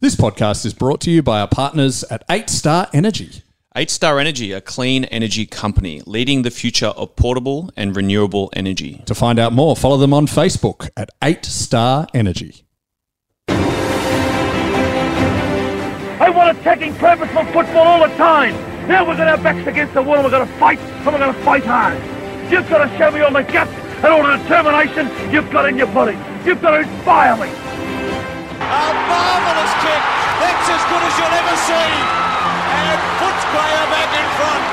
This podcast is brought to you by our partners at 8 Star Energy. 8 Star Energy, a clean energy company leading the future of portable and renewable energy. To find out more, follow them on Facebook at 8 Star Energy. I want attacking purposeful football all the time. Now we're going to have backs against the wall and we're going to fight and we're going to fight hard. You've got to show me all the guts and all the determination you've got in your body. You've got to inspire me. A marvellous kick. That's as good as you'll ever see. And puts player back in front.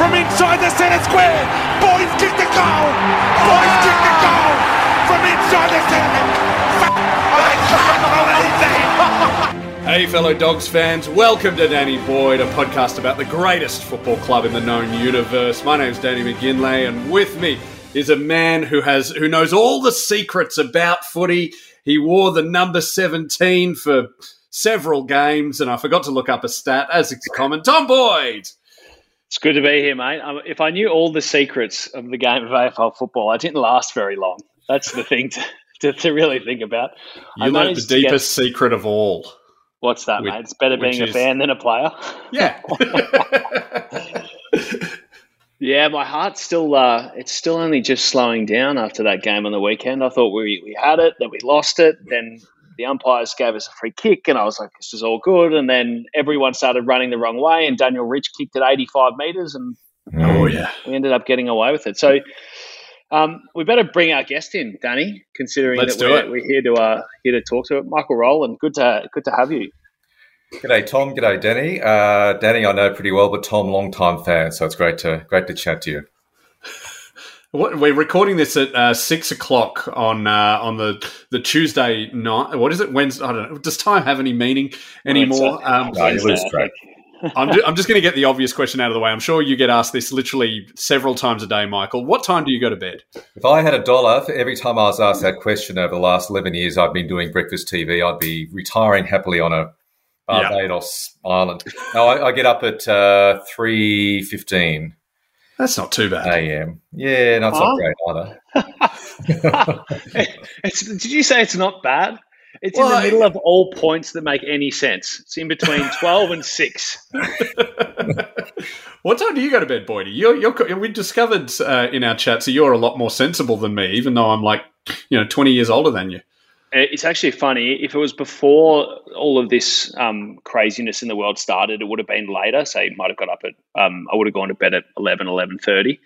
From inside the centre square. Boys kick the goal. Boys kick the goal. From inside the centre. I can't believe that. Hey, fellow Dogs fans, welcome to Danny Boyd, a podcast about the greatest football club in the known universe. My name's Danny McGinlay, and with me is a man who has who knows all the secrets about footy. He wore the number 17 for several games, and I forgot to look up a stat, as is common. Tom Boyd! It's good to be here, mate. Um, if I knew all the secrets of the game of AFL football, I didn't last very long. That's the thing to, to, to really think about. I learned the to get- deepest secret of all. What's that, which- mate? It's better being a fan than a player. Yeah. Yeah, my heart's still uh, it's still only just slowing down after that game on the weekend. I thought we, we had it, then we lost it, then the umpires gave us a free kick, and I was like, this is all good. And then everyone started running the wrong way, and Daniel Rich kicked at 85 metres, and oh, yeah. we ended up getting away with it. So um, we better bring our guest in, Danny, considering Let's that we're, we're here to uh, here to talk to it. Michael Rowland, good to good to have you. G'day Tom, g'day Danny. Uh, Danny, I know pretty well, but Tom, long time fan, so it's great to great to chat to you. What, we're recording this at uh, six o'clock on uh, on the the Tuesday night. What is it? Wednesday? I don't know. Does time have any meaning anymore? Wednesday. Um, No, you lose track. I'm, ju- I'm just going to get the obvious question out of the way. I'm sure you get asked this literally several times a day, Michael. What time do you go to bed? If I had a dollar for every time I was asked that question over the last eleven years, I've been doing breakfast TV. I'd be retiring happily on a Yeah. Barbados island. No, I, I get up at uh, three fifteen That's not too bad. a.m. Yeah, no, it's Huh? not great either. It's, did you say it's not bad? It's in the middle of all points that make any sense. It's in between twelve and six. what time do you go to bed, Boydie? You're, you're, we discovered uh, in our chat, so you're a lot more sensible than me, even though I'm like, you know, 20 years older than you. It's actually funny. If it was before all of this um, craziness in the world started, it would have been later. Say, might have got up at. Um, I would have gone to bed at 11, 11.30.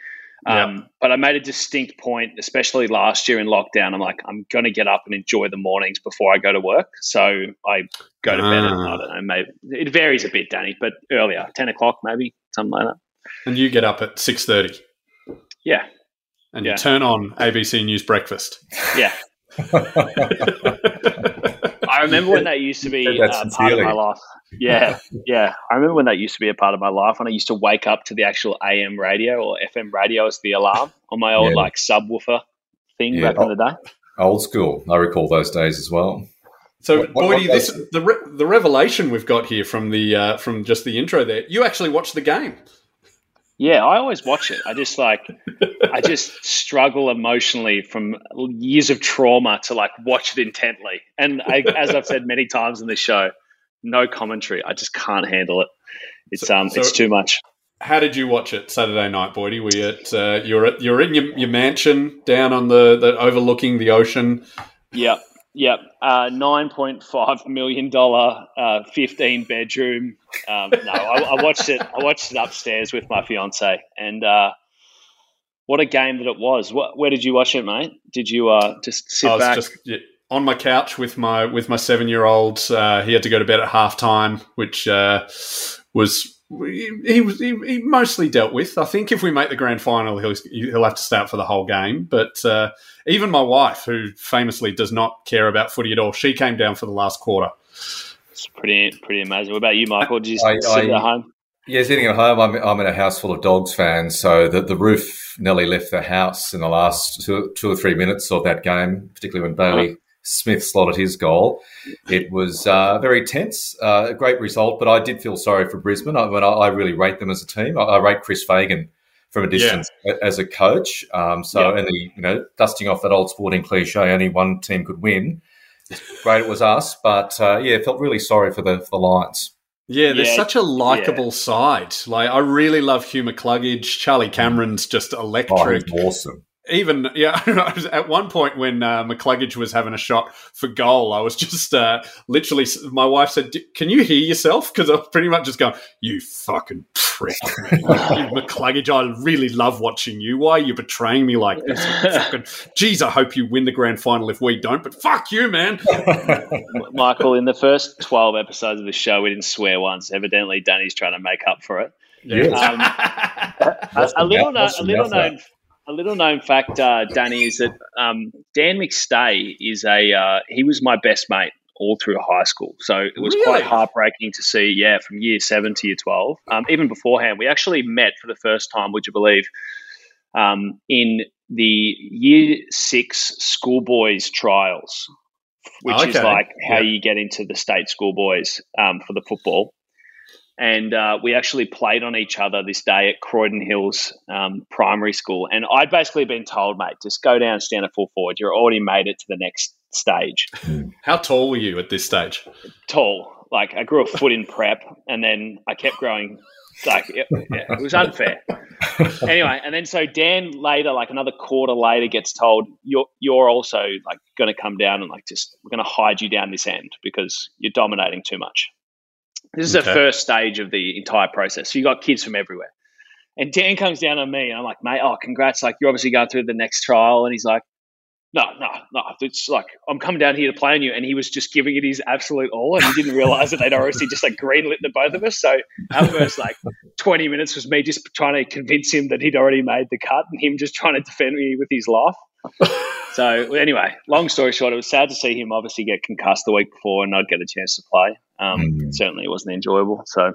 Um, But I made a distinct point, especially last year in lockdown. I'm like, I'm going to get up and enjoy the mornings before I go to work. So I go to bed at, Ah. I don't know, maybe it varies a bit, Danny, but earlier, 10 o'clock maybe, something like that. And you get up at 6.30 Yeah, and Yeah. you turn on ABC News Breakfast. yeah. I remember when that used to be That's uh, part of my life. Yeah, yeah. I remember when that used to be a part of my life when I used to wake up to the actual AM radio or FM radio as the alarm on my old Yeah. like subwoofer thing Yeah. back in the day. Old school. I recall those days as well. So, What- what- Boydie, what this the re- the revelation we've got here from the uh, from just the intro there. You actually watched the game. Yeah, I always watch it. I just like, I just struggle emotionally from years of trauma to like watch it intently. And I, as I've said many times in this show, no commentary. I just can't handle it. It's um, so- it's too much. How did you watch it Saturday night, Boydie? Were you at uh, you're at you're in your, your mansion down on the, the overlooking the ocean? Yep, yep. Uh, Nine point five million dollar, uh, fifteen bedroom. Um, no, I, I watched it. I watched it upstairs with my fiance, and uh, what a game that it was. What, where did you watch it, mate? Did you uh, just sit I was back? just on my couch with my with my seven year old. Uh, he had to go to bed at halftime, which uh, was he, he was he, he mostly dealt with. I think if we make the grand final, he'll he'll have to start for the whole game. But uh, even my wife, who famously does not care about footy at all, she came down for the last quarter. It's pretty pretty amazing. What about you, Michael? Did you I- sit I- at home? Yeah, sitting at home, I'm, I'm in a house full of dogs fans, so the, the roof nearly left the house in the last two, two or three minutes of that game, particularly when Bailey Smith slotted his goal. It was uh, very tense, uh, a great result, but I did feel sorry for Brisbane. I, mean, I, I really rate them as a team. I, I rate Chris Fagan from a distance a- as a coach. Um, so, Yeah. and the you know dusting off that old sporting cliche, only one team could win. great it was us, but uh, yeah, felt really sorry for the for the Lions. Yeah, there's Yeah, such a likable yeah. side. Like I really love Hugh McCluggage. Charlie Cameron's just Oh, electric. he's awesome. Even yeah, at one point when uh, McCluggage was having a shot for goal, I was just uh, literally. My wife said, "D- "Can you hear yourself?" Because I was pretty much just going, "You fucking prick, man. you McCluggage! I really love watching you. Why are you betraying me like this? fucking, geez, I hope you win the grand final if we don't. But fuck you, man. Michael, in the first 12 episodes of the show, we didn't swear once. Evidently, Danny's trying to make up for it. Yes. Um, a, a little, mouth- a little mouth out. known, a little known fact, uh, Danny, is that um, Dan McStay is a uh, he was my best mate all through high school. So it was quite heartbreaking to see, yeah, from year seven to year twelve. Um, even beforehand, we actually met for the first time. Would you believe? Um, in the year six schoolboys trials, which is Okay. like how Yeah. you get into the state schoolboys um, for the football and uh, we actually played on each other this day at Croydon Hills um, Primary School. And I'd basically been told, mate, just go down, stand at full forward. You're already made it to the next stage. How tall were you at this stage? Tall, like I grew a foot in prep, and then I kept growing. Like it, yeah, it was unfair. anyway, and then so Dan later, like another quarter later, gets told you're you're also like going to come down and like just we're going to hide you down this end because you're dominating too much. This is Okay. the first stage of the entire process. So you got kids from everywhere. And Dan comes down on me, and I'm like, mate, oh, congrats. Like, you're obviously going through the next trial. And he's like, no, no, no. It's like, I'm coming down here to play on you. And he was just giving it his absolute all. And he didn't realize that they'd already just like greenlit the both of us. So our first like 20 minutes was me just trying to convince him that he'd already made the cut and him just trying to defend me with his life. so anyway, long story short, it was sad to see him obviously get concussed the week before and not get a chance to play. Um, Mm. Certainly, it wasn't enjoyable. So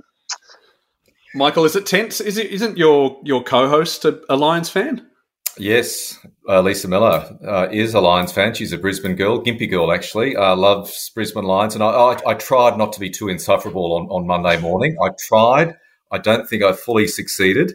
Michael, is it tense? Is it? Isn't your your co-host a, a Lions fan? Yes, uh, Lisa Miller uh, is a Lions fan. She's a Brisbane girl, Gympie girl actually. Uh, loves Brisbane Lions, and I, I, I tried not to be too insufferable on, on Monday morning. I tried. I don't think I fully succeeded,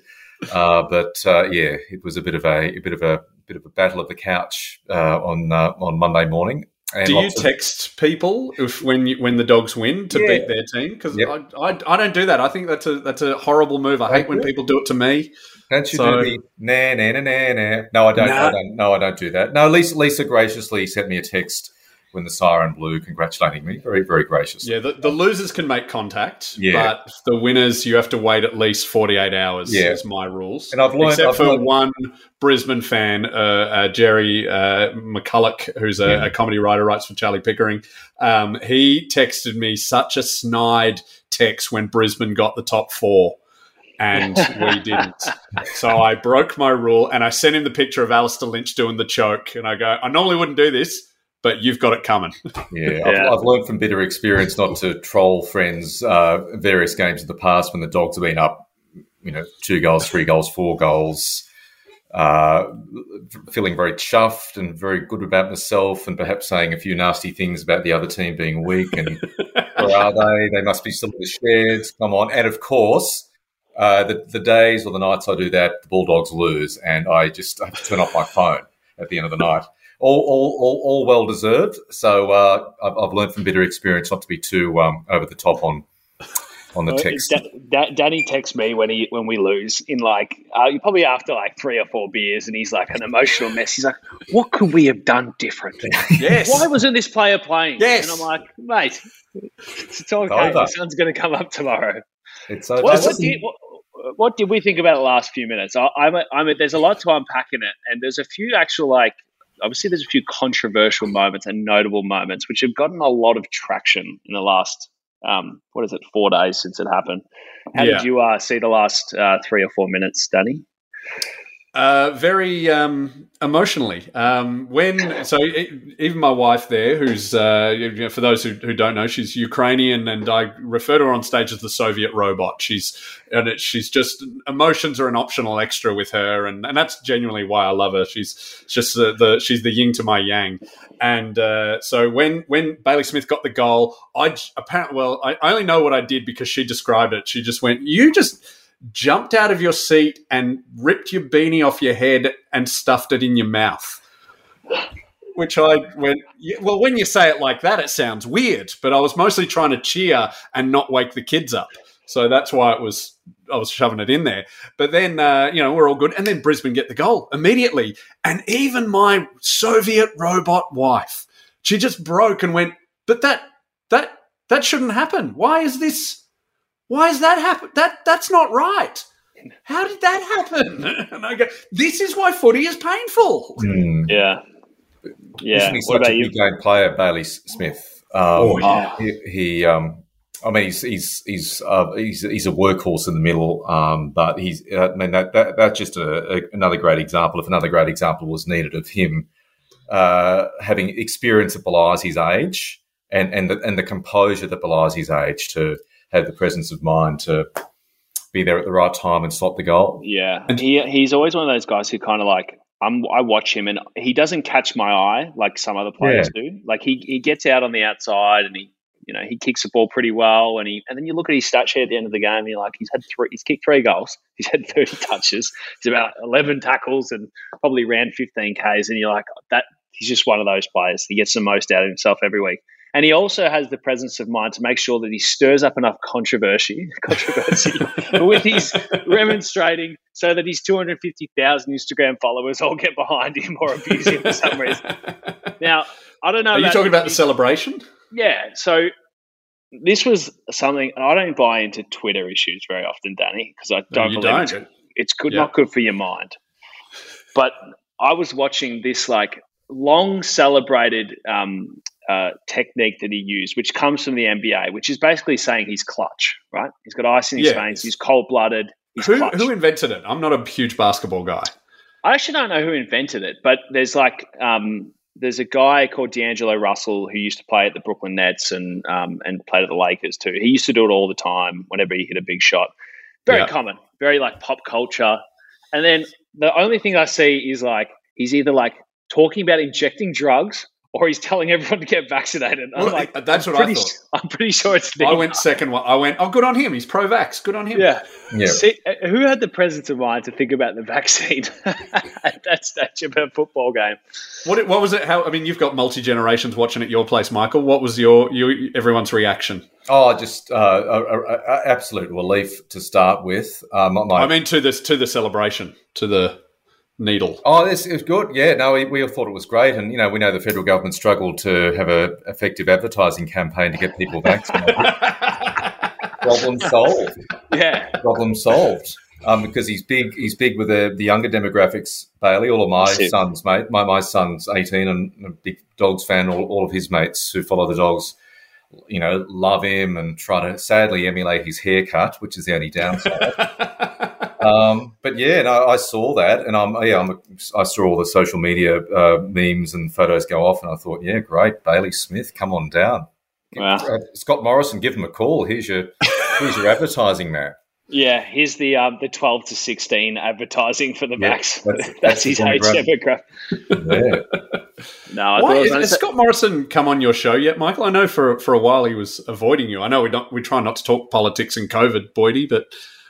uh, but uh, yeah, it was a bit of a, a bit of a bit of a battle of the couch uh, on uh, on Monday morning. And Do you of- text people if when you, when the dogs win to Yeah. beat their team? Because Yep. I, I I don't do that. I think that's a that's a horrible move. I hate when people do it to me. Don't you So- do the nah nah nah nah nah? No, I don't. Nah. I don't. No, I don't do that. No, Lisa, Lisa graciously sent me a text when the siren blew, congratulating me. Very, very gracious. Yeah, the, the losers can make contact, Yeah. but the winners you have to wait at least forty eight hours. Yeah. is my rules. And I've learned- except I've for learned- one Brisbane fan, uh, uh, Jerry uh, McCulloch, who's a, Yeah. a comedy writer, writes for Charlie Pickering. Um, he texted me such a snide text when Brisbane got the top four. And we didn't. So I broke my rule and I sent him the picture of Alistair Lynch doing the choke. And I go, I normally wouldn't do this, but you've got it coming. Yeah, Yeah. I've, I've learned from bitter experience not to troll friends. Uh, various games in the past when the dogs have been up, you know, two goals, three goals, four goals. Uh, feeling very chuffed and very good about myself, and perhaps saying a few nasty things about the other team being weak. And where are they? They must be still in the sheds. Come on! And of course, uh, the the days or the nights I do that, the Bulldogs lose, and I just to turn off my phone at the end of the night. All, all, all, all well deserved. So uh, I've, I've learned from bitter experience not to be too um, over the top on on the Uh, text. Da- Da- Danny texts me when he when we lose in like uh, probably after like three or four beers, and he's like an emotional mess. He's like, "What could we have done different? Yes. Why wasn't this player playing?" Yes. and I'm like, "Mate, it's okay. Over. The sun's going to come up tomorrow." It's so What, what, did, what, what did we think about the last few minutes? I, I'm, a, I'm a, there's a lot to unpack in it, and there's a few actual like obviously there's a few controversial moments and notable moments which have gotten a lot of traction in the last um, what is it four days since it happened. How Yeah. did you uh, see the last uh, three or four minutes, Danny? Uh, very um, emotionally. Um, when so even my wife there, who's uh, you know, for those who, who don't know, she's Ukrainian, and I refer to her on stage as the Soviet robot. She's and it, she's just emotions are an optional extra with her, and, and that's genuinely why I love her. She's just the, the she's the yin to my yang. And uh, so when when Bailey Smith got the goal, I apparently well I I only know what I did because she described it. She just went, "You just." Jumped out of your seat and ripped your beanie off your head and stuffed it in your mouth. which I went, well, when you say it like that, it sounds weird, but I was mostly trying to cheer and not wake the kids up. So that's why it was, I was shoving it in there. But then, uh, you know, we're all good. And then Brisbane get the goal immediately. And even my Soviet robot wife, she just broke and went, but that, that, that shouldn't happen. Why is this, why is that happen? That, that's not right. How did that happen? And I go, this is why footy is painful. Mm. Yeah. Yeah. Isn't he What such about a you? big game player, Bailey Smith? Um, Oh, yeah. He, he um, I mean, he's he's he's uh, he's, he's a workhorse in the middle, um, but he's. uh, I mean, that, that that's just a, a, another great example. If another great example was needed of him uh, having experience that belies his age, and and the, and the composure that belies his age, to have the presence of mind to be there at the right time and slot the goal. Yeah, and he he's always one of those guys who kind of like I'm. I watch him and he doesn't catch my eye like some other players do. Like he he gets out on the outside and he you know he kicks the ball pretty well and he and then you look at his stat sheet at the end of the game and you're like he's had three he's kicked three goals he's had 30 touches he's about 11 tackles and probably ran 15 k's and you're like that he's just one of those players he gets the most out of himself every week and he also has the presence of mind to make sure that he stirs up enough controversy controversy with his remonstrating so that his 250,000 Instagram followers all get behind him or abuse him for some reason. Now, I don't know. Are you talking about the celebration? Yeah. So this was something, and I don't buy into Twitter issues very often, Danny, because I don't you believe don't. It's, it's good, Yeah. not good for your mind. But I was watching this like long celebrated um, uh, technique that he used, which comes from the NBA, which is basically saying he's clutch, right? He's got ice in his Yeah. veins, he's cold blooded, Who, clutch. who invented it? I'm not a huge basketball guy. I actually don't know who invented it, but there's like um, there's a guy called D'Angelo Russell who used to play at the Brooklyn Nets and um, and played at the Lakers too. He used to do it all the time whenever he hit a big shot. Very Yeah. common, very like pop culture. And then the only thing I see is like he's either like talking about injecting drugs or he's telling everyone to get vaccinated. I'm Well, like, that's I'm what I pretty, thought. I'm pretty sure it's. I went second one. I went, oh, good on him. He's pro vax. Good on him. Yeah. Yeah. See, uh, who had the presence of mind to think about the vaccine at that stage of a football game? What, what was it? How? I mean, you've got multi generations watching at your place, Michael. What was your, your everyone's reaction? Oh, just uh, a, a, a absolute relief to start with. Um, my, I mean, to this to the celebration, to the needle. Oh, this is good. Yeah, no, we, we all thought it was great, and you know, we know the federal government struggled to have a effective advertising campaign to get people vaccinated. Problem solved. Yeah. Problem solved. Um, because he's big. He's big with the, the younger demographics. Bailey, all of my That's sons, mate. My my son's eighteen and a big dogs fan. All, all of his mates who follow the dogs, you know, love him and try to sadly emulate his haircut, which is the only downside. Um, but yeah, no, I saw that, and I'm yeah, I'm, I saw all the social media uh, memes and photos go off, and I thought, yeah, great, Bailey Smith, come on down, Wow. Uh, Scott Morrison, give him a call. Here's your here's your advertising man. Yeah, here's the um, the 12 to 16 advertising for the Yeah, Max. that's- That's, that's his age demographic. demographic. Yeah. No, I Why thought it was has, has Scott Morrison come on your show yet, Michael? I know for for a while he was avoiding you. I know we don't we try not to talk politics and COVID, Boydie, but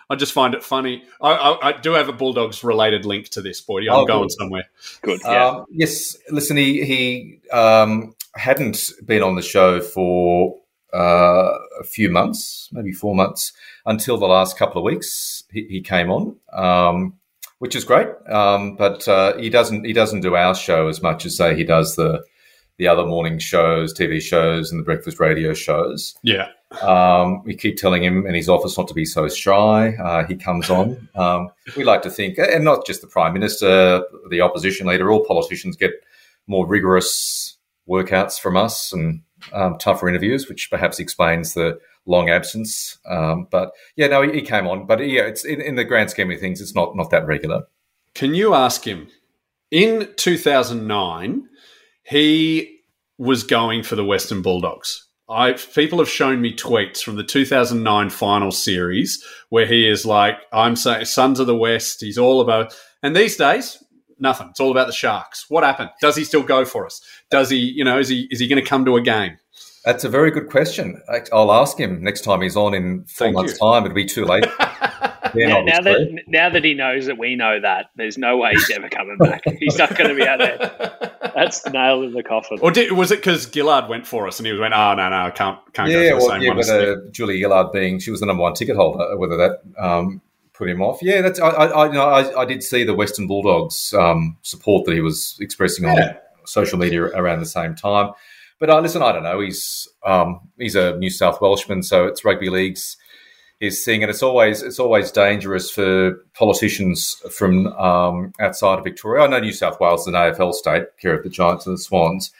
I just find it funny. I, I, I do have a Bulldogs related link to this, Boydie. I'm Oh, going good. somewhere. good. Yeah. Um, yes, listen, he he um, hadn't been on the show for uh, a few months, maybe four months, until the last couple of weeks. He, he came on, um, which is great. Um, but uh, he doesn't he doesn't do our show as much as say he does the the other morning shows, TV shows, and the breakfast radio shows. Yeah. Um, we keep telling him in his office not to be so shy. Uh, he comes on. Um, we like to think, and not just the prime minister, the opposition leader, all politicians get more rigorous workouts from us and um, tougher interviews, which perhaps explains the long absence. Um, but yeah, no, he, he came on. But yeah, it's in, in the grand scheme of things, it's not not that regular. Can you ask him? In 2009, he was going for the Western Bulldogs. I people have shown me tweets from the 2009 final series where he is like, "I'm saying Sons of the West." He's all about, and these days, nothing. It's all about the Sharks. What happened? Does he still go for us? Does he? You know, is he is he going to come to a game? That's a very good question. I'll ask him next time he's on in four Thank months' you. time. It'll be too late. Then, now, now that now that he knows that we know that, there's no way he's ever coming back. he's not going to be out there. That's the nail in the coffin. Or did, was it because Gillard went for us and he was went, oh, no, no, I can't, can't yeah, go for the well, same yeah, one but uh, Julia Gillard being she was the number one ticket holder, whether that um, put him off. Yeah, that's I, I, I, you know, I, I did see the Western Bulldogs um, support that he was expressing on social media around the same time. But uh, listen, I don't know. He's um, he's a New South Welshman, so it's rugby league's his thing, and it's always it's always dangerous for politicians from um, outside of Victoria. I know New South Wales is an AFL state, care of the Giants and the Swans,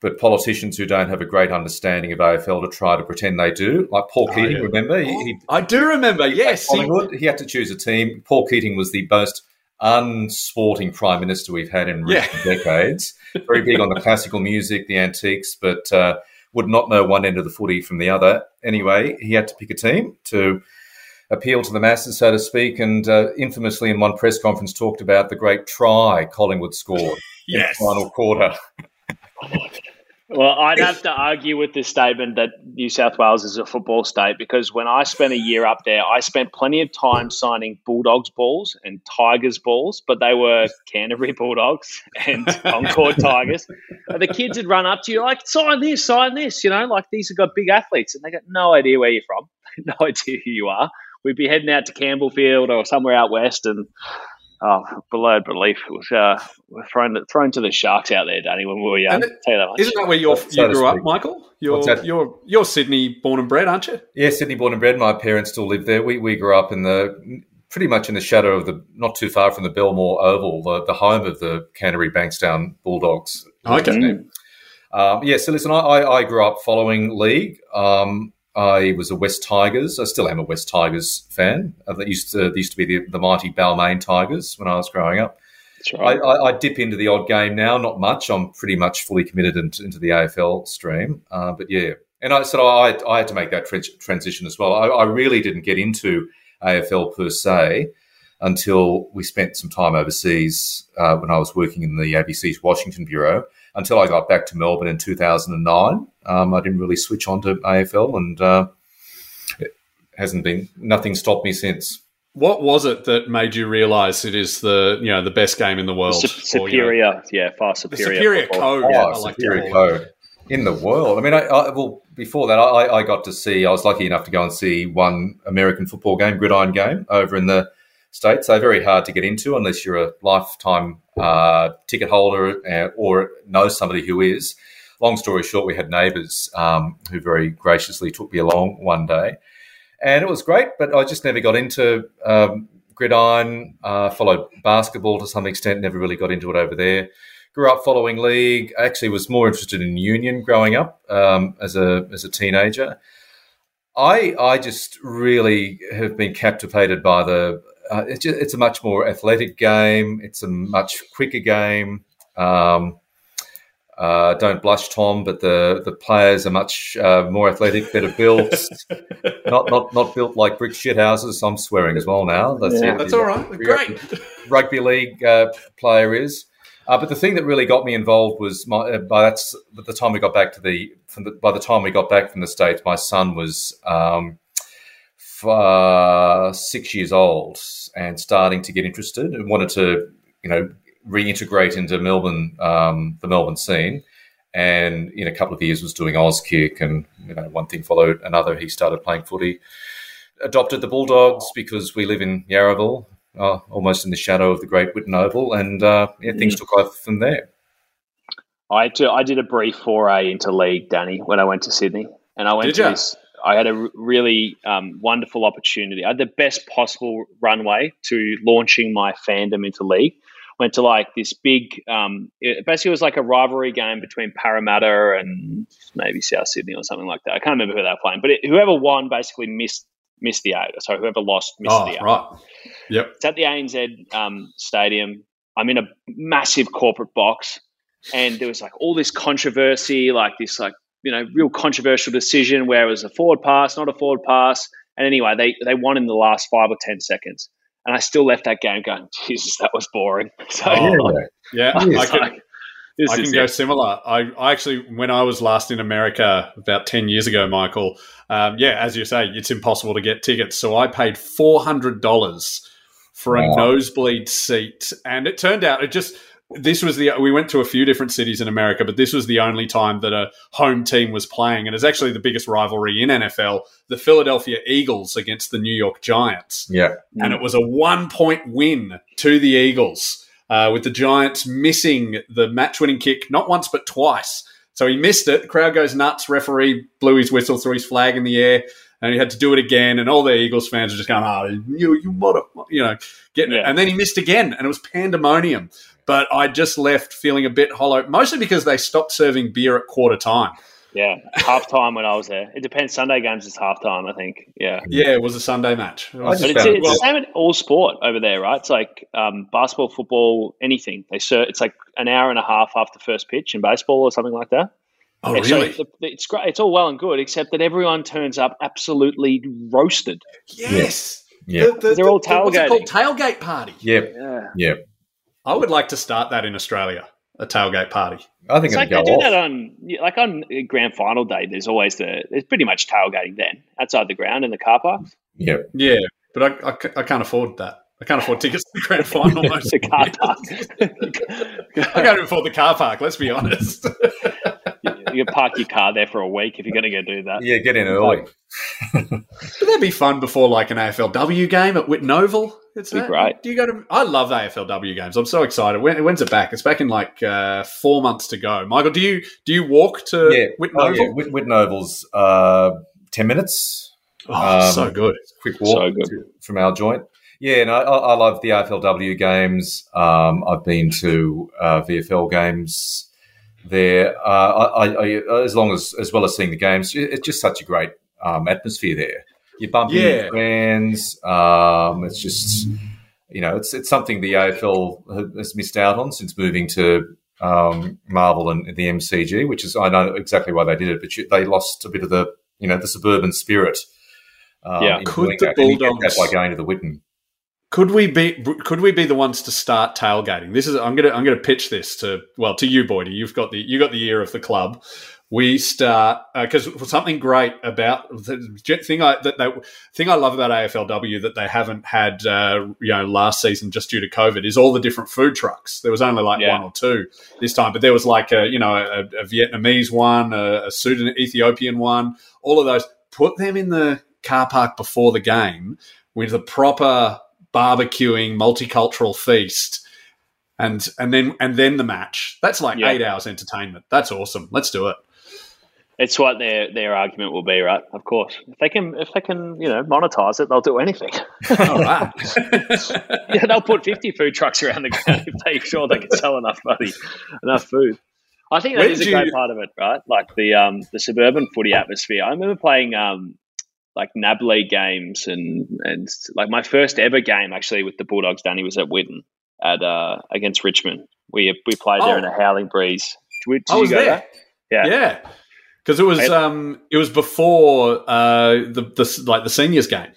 but politicians who don't have a great understanding of AFL to try to pretend they do, like Paul Keating. yeah. Remember, he, he I do remember, yes. he- He had to choose a team. Paul Keating was the most unsporting prime minister we've had in Yeah. recent decades. Very big on the classical music, the antiques, but uh, would not know one end of the footy from the other. Anyway, he had to pick a team to appeal to the masses, so to speak, and uh, infamously in one press conference talked about the great try Collingwood scored in the final quarter. Well, I'd have to argue with this statement that New South Wales is a football state because when I spent a year up there, I spent plenty of time signing Bulldogs balls and Tigers balls, but they were Canterbury Bulldogs and Concord Tigers. And the kids would run up to you like, sign this, sign this, you know, like these have got big athletes. And they got no idea where you're from, no idea who you are. We'd be heading out to Campbellfield or somewhere out west and Oh, below belief, it was uh, we're thrown thrown to the sharks out there, Danny. When we were young, And it- tell you that much. Isn't that where you're, So you to grew up. Michael? You're, you're, you're Sydney born and bred, aren't you? Yeah, Sydney born and bred. My parents still live there. We, we grew up in the pretty much in the shadow of the not too far from the Belmore Oval, the, the home of the Canterbury Bankstown Bulldogs. Okay. Um, yeah, so listen, I, I, I grew up following league. Um, I was a West Tigers. I still am a West Tigers fan. Uh, that used to they used to be the, the mighty Balmain Tigers when I was growing up. That's I, right. I, I dip into the odd game now, not much. I'm pretty much fully committed into, into the AFL stream. Uh, but yeah, and I so I, I had to make that tran- transition as well. I, I really didn't get into AFL per se until we spent some time overseas uh, when I was working in the ABC's Washington bureau. Until I got back to Melbourne in 2009, um, I didn't really switch on to AFL, and uh, it hasn't been nothing stopped me since. What was it that made you realise it is the you know the best game in the world? Sup- Or, you know, superior, yeah, far the superior. superior football. code. Oh, I superior call it. code in the world. I mean, I, I, well, before that, I, I got to see. I was lucky enough to go and see one American football game, gridiron game, over in the states. They're very hard to get into unless you're a lifetime uh, ticket holder uh, or know somebody who is. Long story short, we had neighbours um, who very graciously took me along one day, and it was great. But I just never got into um, gridiron. Uh, followed basketball to some extent. Never really got into it over there grew up following league. Actually was more interested in union growing up um, as a as a teenager. I I just really have been captivated by the. Uh, it's, just, it's a much more athletic game. It's a much quicker game. Um, uh, don't blush, Tom, but the, the players are much uh, more athletic, better built. not not not built like brick shit houses. I'm swearing as well now. That's, Yeah. That's all right. Great. rugby league uh, player is. Uh, but the thing that really got me involved was my, uh, by that's by the time we got back to the, from the by the time we got back from the states, my son was um, f- uh, six years old and starting to get interested and wanted to you know reintegrate into Melbourne um, the Melbourne scene. And in a couple of years, was doing Auskick, and you know one thing followed another. He started playing footy. Adopted the Bulldogs because we live in Yarraville, uh, almost in the shadow of the Great Whitten Oval, and uh, yeah, things took off from there. I I did a brief foray into league, Danny, when I went to Sydney, and I went Did to ya? this. I had a really um, wonderful opportunity. I had the best possible runway to launching my fandom into league. Went to like this big, um, it basically it was like a rivalry game between Parramatta and maybe South Sydney or something like that. I can't remember who they were playing, but it, whoever won basically missed missed the eight. So whoever lost missed Oh, the eight. right. Yep. It's at the ANZ um, Stadium. I'm in a massive corporate box, and there was like all this controversy, like this, like you know, real controversial decision where it was a forward pass, not a forward pass. And anyway, they they won in the last five or ten seconds, and I still left that game going, Jesus, that was boring. So Oh, Yeah, I was I can, like, I can go it. similar. I, I actually, when I was last in America about 10 years ago, Michael, um, yeah, as you say, it's impossible to get tickets. So I paid $400 for a Wow. nosebleed seat. And it turned out it just, this was the we went to a few different cities in America, but this was the only time that a home team was playing, and it's actually the biggest rivalry in NFL: the Philadelphia Eagles against the New York Giants. Yeah. and it was a one point win to the Eagles, uh, with the Giants missing the match winning kick not once but twice. So he missed it. The crowd goes nuts. Referee blew his whistle, threw his flag in the air, and he had to do it again. And all the Eagles fans are just going, "Oh, you, you mother," you know, getting it. And then he missed again, and it was pandemonium. But I just left feeling a bit hollow, mostly because they stopped serving beer at quarter time. Yeah, half time when I was there. It depends. Sunday games is half time, I think. Yeah. Yeah, it was a Sunday match. It But it's, found- it's the same in all sport over there, right? It's like um, basketball, football, anything. They ser- It's like an hour and a half after first pitch in baseball or something like that. oh, Yeah, so really? the- the- it's great. It's all well and good, except that everyone turns up absolutely roasted. yes. Yeah. The- the- They're all the- what's it called? Tailgate party. Yep. Yeah. Yep. I would like to start that in Australia. A tailgate party. I think It's like it'll they go do that on, like on grand final day. There's always the, there's pretty much tailgating then outside the ground in the car parks. Yeah, Yeah, but I, I, I can't afford that. I can't afford tickets to the grand final. most the car park. I can't afford the car park. Let's be honest. you can park your car there for a week if you're going to go do that. Yeah, get in early. Would that be fun before like an AFLW game at Whitten Oval? It's Be that- great. Do you go to? I love AFLW games. I'm so excited. When, when's it back? It's back in like uh, four months to go. Michael, do you do you walk to Yeah. Whitten Oh, yeah. Whit- Whitten Oval's uh, 10 minutes. Oh, Um, so good. quick walk So good. to- from our joint. Yeah, and I, I I love the AFLW games. Um, I've been to uh, VFL games there. Uh, I, I, as long as as well as seeing the games, it's just such a great um, atmosphere there. You bump Yeah. into friends. Um, it's just you know, it's it's something the AFL has missed out on since moving to um, Marvel and the MCG, which is I know exactly why they did it, but you, they lost a bit of the you know the suburban spirit. Um, Yeah. Could the that. And you get Bulldogs- that by going to the Whitten? Could we be? Could we be the ones to start tailgating? This is. I'm gonna. I'm gonna pitch this to. Well, to you, Boydie. You've got the. You got the ear of the club. We start because something great about the thing I that they, thing I love about AFLW that they haven't had uh, you know last season just due to COVID is all the different food trucks. There was only like Yeah. one or two this time, but there was like a you know a, a Vietnamese one, a, a Sudan Ethiopian one, all of those. Put them in the car park before the game with a proper barbecuing multicultural feast and and then and then the match that's like Yeah. eight hours entertainment that's awesome let's do it It's what their their argument will be, right? Of course, if they can if they can you know monetize it, they'll do anything. all right yeah, they'll put fifty food trucks around the ground if they're sure they can sell enough money, enough food. I think that is a did great you- part of it, right? Like the um the suburban footy atmosphere. I remember playing um like NAB league games and and like my first ever game actually with the Bulldogs. Danny was at Whitten at uh against Richmond. We we played there Oh. in a howling breeze. Did, did i you was go there Yeah. yeah because it was Right. um it was before uh the, the like the seniors game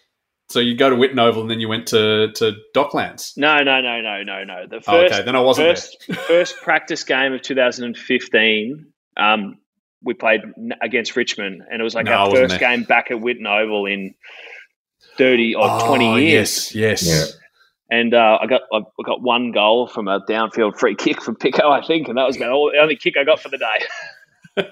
so you go to Whitten Oval and then you went to to Docklands No, no, no, no, no, no. The Oh, first okay then I wasn't first first practice game of 2015. Um, we played against Richmond, and it was like No, our first there. game back at Whitten Oval in 30 or there 20 Oh, years. yes yes Yeah. And uh, I got I got one goal from a downfield free kick from Pico, I think, and that was about all, the only kick I got for the day.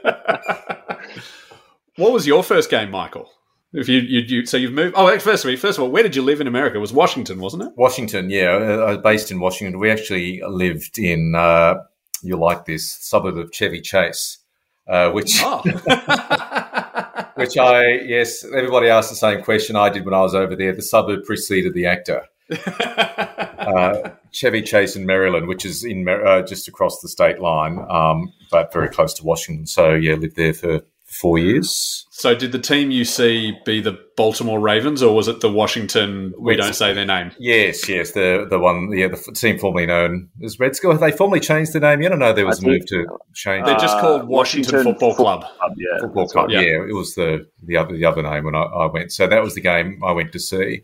what was your first game Michael if you, you, you so you've moved oh first of all first of all where did you live in America it was Washington wasn't it Washington, yeah, uh, I was based in Washington. We actually lived in, uh, you like this, suburb of Chevy Chase, uh, which oh which I yes, everybody asked the same question I did when I was over there. The suburb preceded the actor. Uh, Chevy Chase in Maryland, which is in uh, just across the state line, um, but very close to Washington. So yeah, lived there for four years. So, did the team you see be the Baltimore Ravens, or was it the Washington? We Reds. don't say their name. Yes, yes, the the one, yeah, the team formerly known as Red Skull. Have they formally changed the name yet? I don't know there was I a move to change They're just Uh, called Washington, Washington Football Club. yeah, football club. right. Yeah. it was the the other the other name when I, I went. So that was the game I went to see.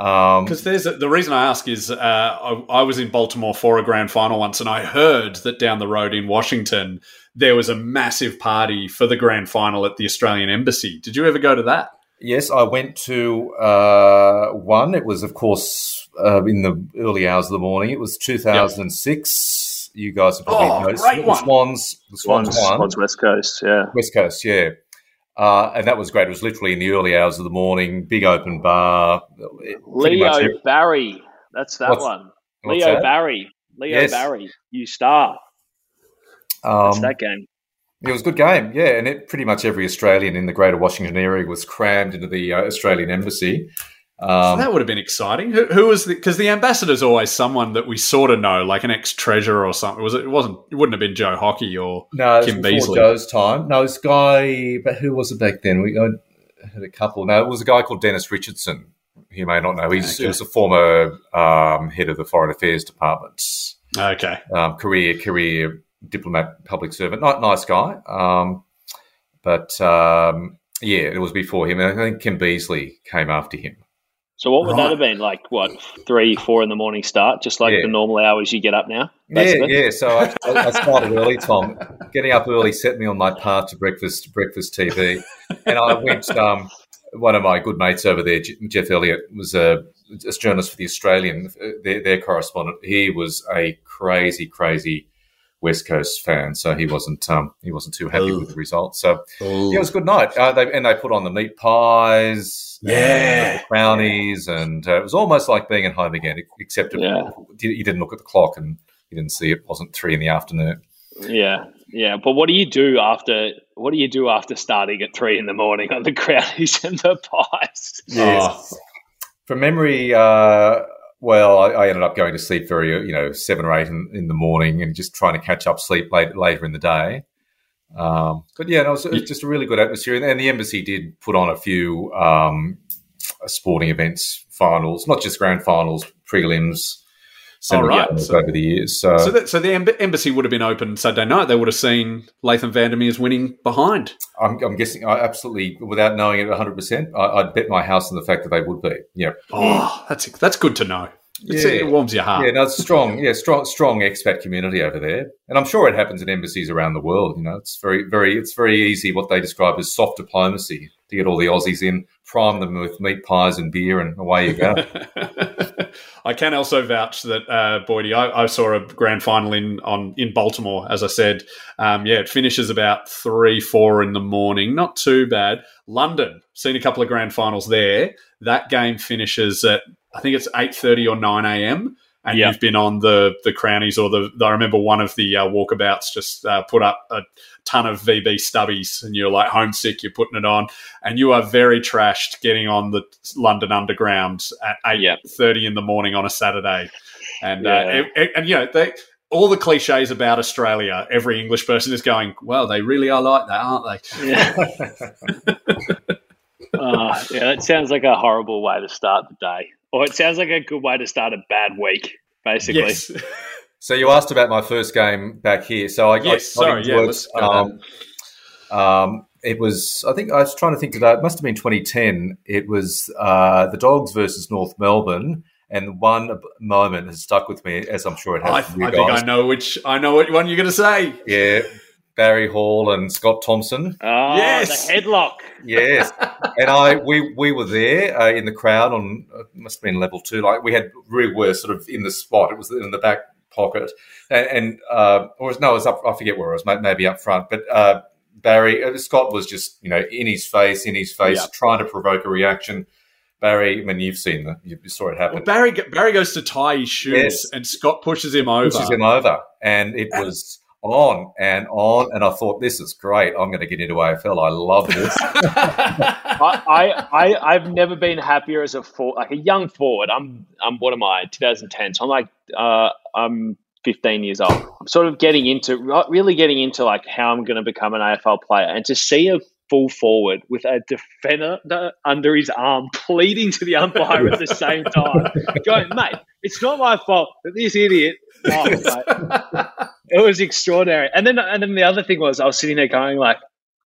Um, Because there's a, the reason I ask is uh, I, I was in Baltimore for a grand final once, and I heard that down the road in Washington there was a massive party for the grand final at the Australian Embassy. Did you ever go to that? Yes, I went to uh, one. It was, of course, uh, in the early hours of the morning. It was 2006. You guys have probably Oh, noticed. great The one. Swans, the Swans, Swans. Swans West Coast, yeah. West Coast, yeah. Uh, and that was great. It was literally in the early hours of the morning, big open bar. Leo Barry, that's that What's- one. what's Leo that? Barry, Leo Yes. Barry, you star. That's Um, that game. It was a good game, yeah, and it, pretty much every Australian in the Greater Washington area was crammed into the uh, Australian embassy. Um, that would have been exciting. Who, who was the? Because the ambassador's always someone that we sort of know, like an ex treasurer or something. Was it? It wasn't. It wouldn't have been Joe Hockey or no, it was Kim before Beazley. Joe's time. No, this guy, but who was it back then? We had a couple. No, it was a guy called Dennis Richardson. You may not know. He's, Okay. He was a former um, head of the Foreign Affairs Department, okay. um, career career diplomat, public servant. Not nice guy, um, but um, yeah, it was before him. And I think Kim Beazley came after him. So what would Right. that have been? Like what, three, four in the morning start, just like Yeah. the normal hours you get up now? Yeah, basically? yeah. So I, I I started early, Tom. Getting up early set me on my path to breakfast breakfast TV, and I went. Um, one of my good mates over there, Jeff Elliott, was a, a journalist for the Australian, uh, their, their correspondent. He was a crazy, crazy West Coast fan, so he wasn't um, he wasn't too happy with the result. So yeah, it was a good night. Uh, they, and they put on the meat pies, Yeah. and the brownies, and uh, it was almost like being at home again, except it- Yeah. you didn't look at the clock and you didn't see it wasn't three in the afternoon. Yeah, yeah. But what do you do after? What do you do after starting at three in the morning on the crowdies and the pies? Yes. From memory, uh, well, I, I ended up going to sleep very, you know, seven or eight in, in the morning and just trying to catch up sleep late, later in the day. Um, but yeah, no, it, was, it was just a really good atmosphere. And, and the embassy did put on a few um, sporting events, finals, not just grand finals, prelims, Oh, right. So- over the years. So, So, that, so the emb- embassy would have been open Saturday night. They would have seen Laitham Vandermeer's winning behind. I'm, I'm guessing, I absolutely, without knowing it 100%, I, I'd bet my house on the fact that they would be. Yeah. Oh, that's that's good to know. It's, Yeah. It warms your heart. Yeah, no, it's strong. Yeah, strong, strong expat community over there, and I'm sure it happens in embassies around the world. You know, it's very, very, it's very easy what they describe as soft diplomacy to get all the Aussies in, prime them with meat pies and beer, and away you go. I can also vouch that uh, Boydie, I, I saw a grand final in on in Baltimore. As I said, um, yeah, it finishes about three, four in the morning. Not too bad. London, seen a couple of grand finals there. That game finishes at I think it's eight thirty or nine a.m. And Yeah. you've been on the the crownies or the. I remember one of the uh, walkabouts just uh, put up a ton of VB stubbies, and you're like homesick. You're putting it on, and you are very trashed getting on the London Underground at eight Yeah. thirty in the morning on a Saturday, and uh, Yeah. and, and, and, you know they. All the cliches about Australia, every English person is going, well, they really are like that, aren't they? Yeah. Uh, yeah, that sounds like a horrible way to start the day, or it sounds like a good way to start a bad week. Basically, Yes. so you asked about my first game back here. So I got, Yes, sorry, yeah, it, let's go um, um, it was, I think I was trying to think today. It must have been 2010. It was uh, the Dogs versus North Melbourne, and one moment has stuck with me, as I'm sure it has. I, I think. I know which I know what one you're going to say. Yeah, Barry Hall and Scott Thompson. oh, Yes. the headlock. Yes, and I we we were there uh, in the crowd on uh, must have been level two. Like we had we were sort of in the spot. It was in the back pocket, and, and uh, or was, no, it was up. I forget where it was. Maybe up front, but. Uh, Barry uh, Scott was just you know in his face, in his face, Yeah. trying to provoke a reaction. Barry, I mean, you've seen the, you saw it happen. Well, Barry Barry goes to tie his shoes, Yes. and Scott pushes him over. pushes him over, and it was on and on. And I thought, this is great. I'm going to get into AFL. I love this. I, I, I, I've never been happier as a for, like a young forward. I'm, I'm what am I? 2010. So I'm like, uh, I'm 15 years old. I'm sort of getting into, really getting into like how I'm going to become an AFL player, and to see a full forward with a defender under his arm, pleading to the umpire at the same time, going, mate, it's not my fault that this idiot. Oh. It was extraordinary. And then, and then the other thing was, I was sitting there going like.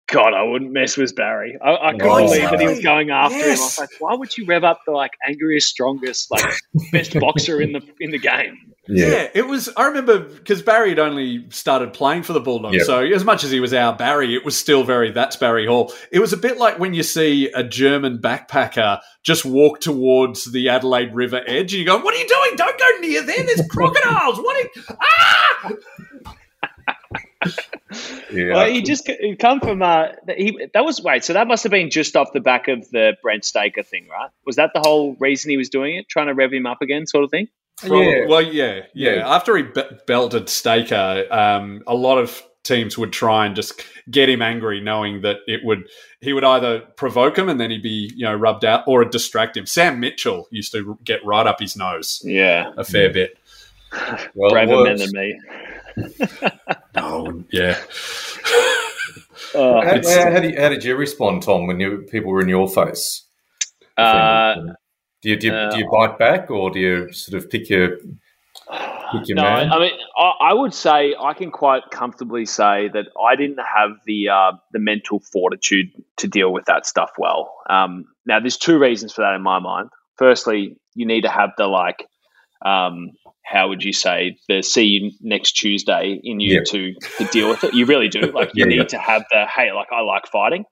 God, I wouldn't mess with Barry. I, I couldn't Oh, believe that he was going after him. I was like, why would you rev up the like angriest, strongest, like best boxer in the in the game? Yeah. Yeah, it was. I remember because Barry had only started playing for the Bulldogs, Yeah. so as much as he was our Barry, it was still very that's Barry Hall. It was a bit like when you see a German backpacker just walk towards the Adelaide River edge, and you go, "What are you doing? Don't go near there. There's crocodiles. What? Are, ah!" Yeah. Well, he just he come from uh, he that was wait, so that must have been just off the back of the Brent Staker thing, right? Was that the whole reason he was doing it, trying to rev him up again, sort of thing? Yeah. Well, yeah, yeah. Yeah. After he be- belted Staker, um, a lot of teams would try and just get him angry, knowing that it would he would either provoke him and then he'd be you know rubbed out, or it'd distract him. Sam Mitchell used to get right up his nose Yeah, a fair bit. well, braver men than me. Oh, yeah. Oh, How, how, how did you, how did you respond, Tom, when you, people were in your face? uh, do you do you, uh, do you bite back, or do you sort of pick your pick your no, man? I mean, I, I would say I can quite comfortably say that I didn't have the uh, the mental fortitude to deal with that stuff well. Um, now, there's two reasons for that in my mind. Firstly, you need to have the like, um, how would you say, the see you next Tuesday in you Yeah. to to deal with it. You really do. Like, you Yeah, need yeah. to have the hey, like I like fighting.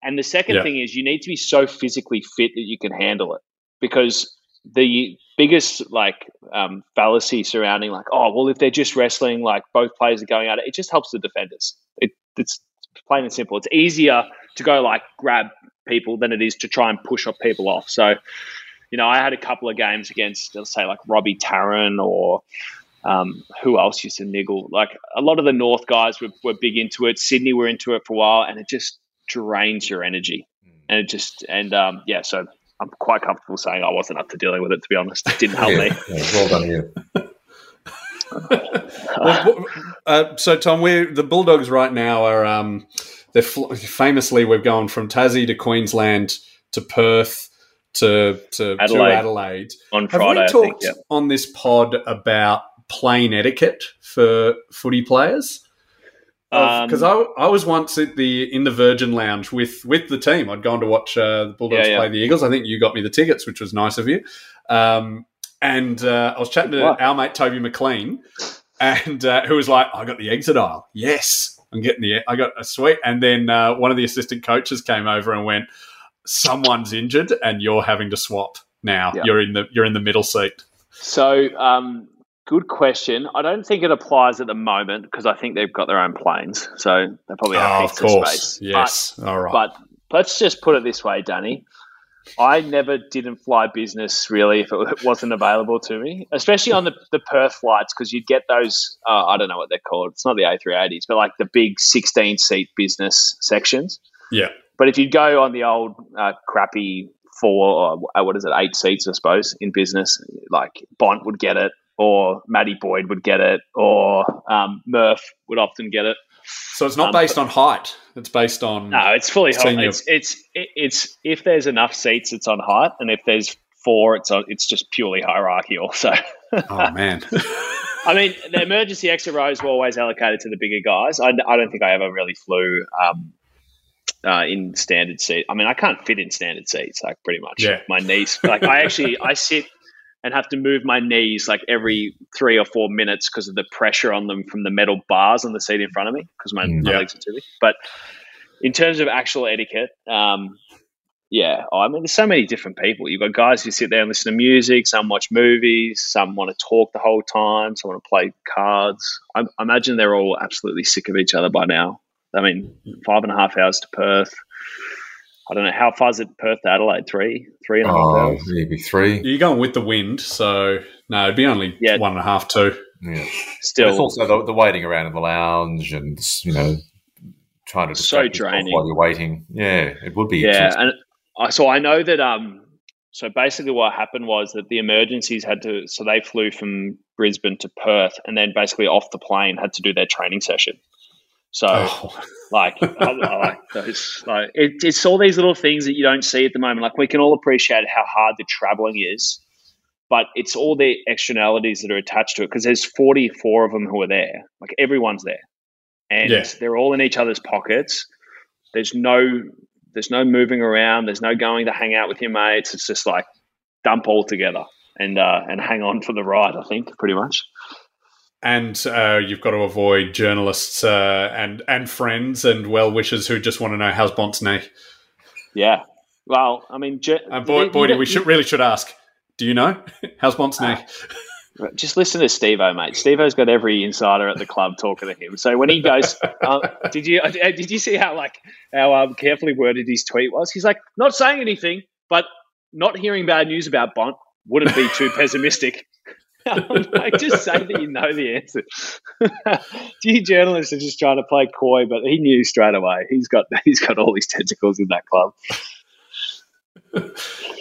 And the second thing is you need to be so physically fit that you can handle it because the biggest like um, fallacy surrounding like oh well if they're just wrestling like both players are going at it it just helps the defenders. It, it's plain and simple. It's easier to go like grab people than it is to try and push up people off. So you know i had a couple of games against let's say like robbie tarrant or um, who else used to niggle? Like a lot of the north guys were, were big into it. Sydney were into it for a while and it just drains your energy. And it just and um, yeah so i'm quite comfortable saying i wasn't up to dealing with it to be honest it didn't help yeah, me yeah, well done you. Well, uh, so Tom, we're the Bulldogs right now are um, they're fl- famously we've gone from Tassie to Queensland to Perth to to Adelaide. Adelaide. To Adelaide. on Have friday we i talked think yeah on this pod about plane etiquette for footy players? Um, Because I, I was once at the in the Virgin Lounge with with the team. I'd gone to watch uh, the Bulldogs Yeah, yeah. play the Eagles. I think you got me the tickets, which was nice of you. Um, and uh, I was chatting to Wow. our mate Toby McLean, and uh, who was like, "I got the exit aisle. Yes, I'm getting the. I got a sweet." And then uh, one of the assistant coaches came over and went, "Someone's injured, and you're having to swap now. Yeah. You're in the you're in the middle seat." So, um, good question. I don't think it applies at the moment because I think they've got their own planes, so they probably have Oh, of course, space. yes. All right. But, but let's just put it this way, Danny. I never didn't fly business really if it wasn't available to me, especially on the, the Perth flights because you'd get those. Uh, I don't know what they're called. It's not the A380s, but like the big 16 seat business sections. yeah, But if you'd go on the old uh, crappy four, or uh, what is it, eight seats, I suppose, in business, like Bont would get it, or Matty Boyd would get it, or um, Murph would often get it. so it's not Um, based on height. It's based on No, it's fully. Senior. It's it's it- it's if there's enough seats, it's on height, and if there's four, it's on. It's just purely hierarchical. So, Oh man. I mean, the emergency exit rows were always allocated to the bigger guys. I, I don't think I ever really flew um, uh, in standard seat. I mean, I can't fit in standard seats, like pretty much. Yeah. My knees, like I actually, I sit and have to move my knees like every three or four minutes because of the pressure on them from the metal bars on the seat in front of me because my, my legs are too big. But in terms of actual etiquette, um, yeah, I mean, there's so many different people. You've got guys who sit there and listen to music, some watch movies, some want to talk the whole time, some want to play cards. I, I imagine they're all absolutely sick of each other by now. I mean, five and a half hours to Perth. I don't know how far is it Perth to Adelaide? Three, three and a half Oh, hours. maybe three. You're going with the wind, so no, it'd be only Yeah. one and a half, two. Yeah. Still, It's also the, the waiting around in the lounge and you know trying to So distract draining. while you're waiting. Yeah, it would be. yeah, and I so I know that um so basically what happened was that the emergencies had to so they flew from Brisbane to Perth and then basically off the plane had to do their training session. So Oh. like I, I like those like it, it's all these little things that you don't see at the moment. Like we can all appreciate how hard the traveling is, but it's all the externalities that are attached to it because there's 44 of them who are there. Like everyone's there, and Yeah. they're all in each other's pockets. There's no there's no moving around. There's no going to hang out with your mates. It's just like dump all together. and uh, and hang on for the ride. I think pretty much. And uh, you've got to avoid journalists uh, and and friends and well wishers who just want to know how's Bont's knee. Yeah. Well, I mean, ju- Uh, boy, you- Boydie, you- we should really should ask. Do you know how's Bont's knee? Just listen to Steve-O, mate. Steve-O's got every insider at the club talking to him. So when he goes, um, did you uh, did you see how like how um, carefully worded his tweet was? He's like, not saying anything, but not hearing bad news about Bont wouldn't be too pessimistic. Like, just say that you know the answer. you journalists are just trying to play coy, but he knew straight away. He's got he's got all these tentacles in that club.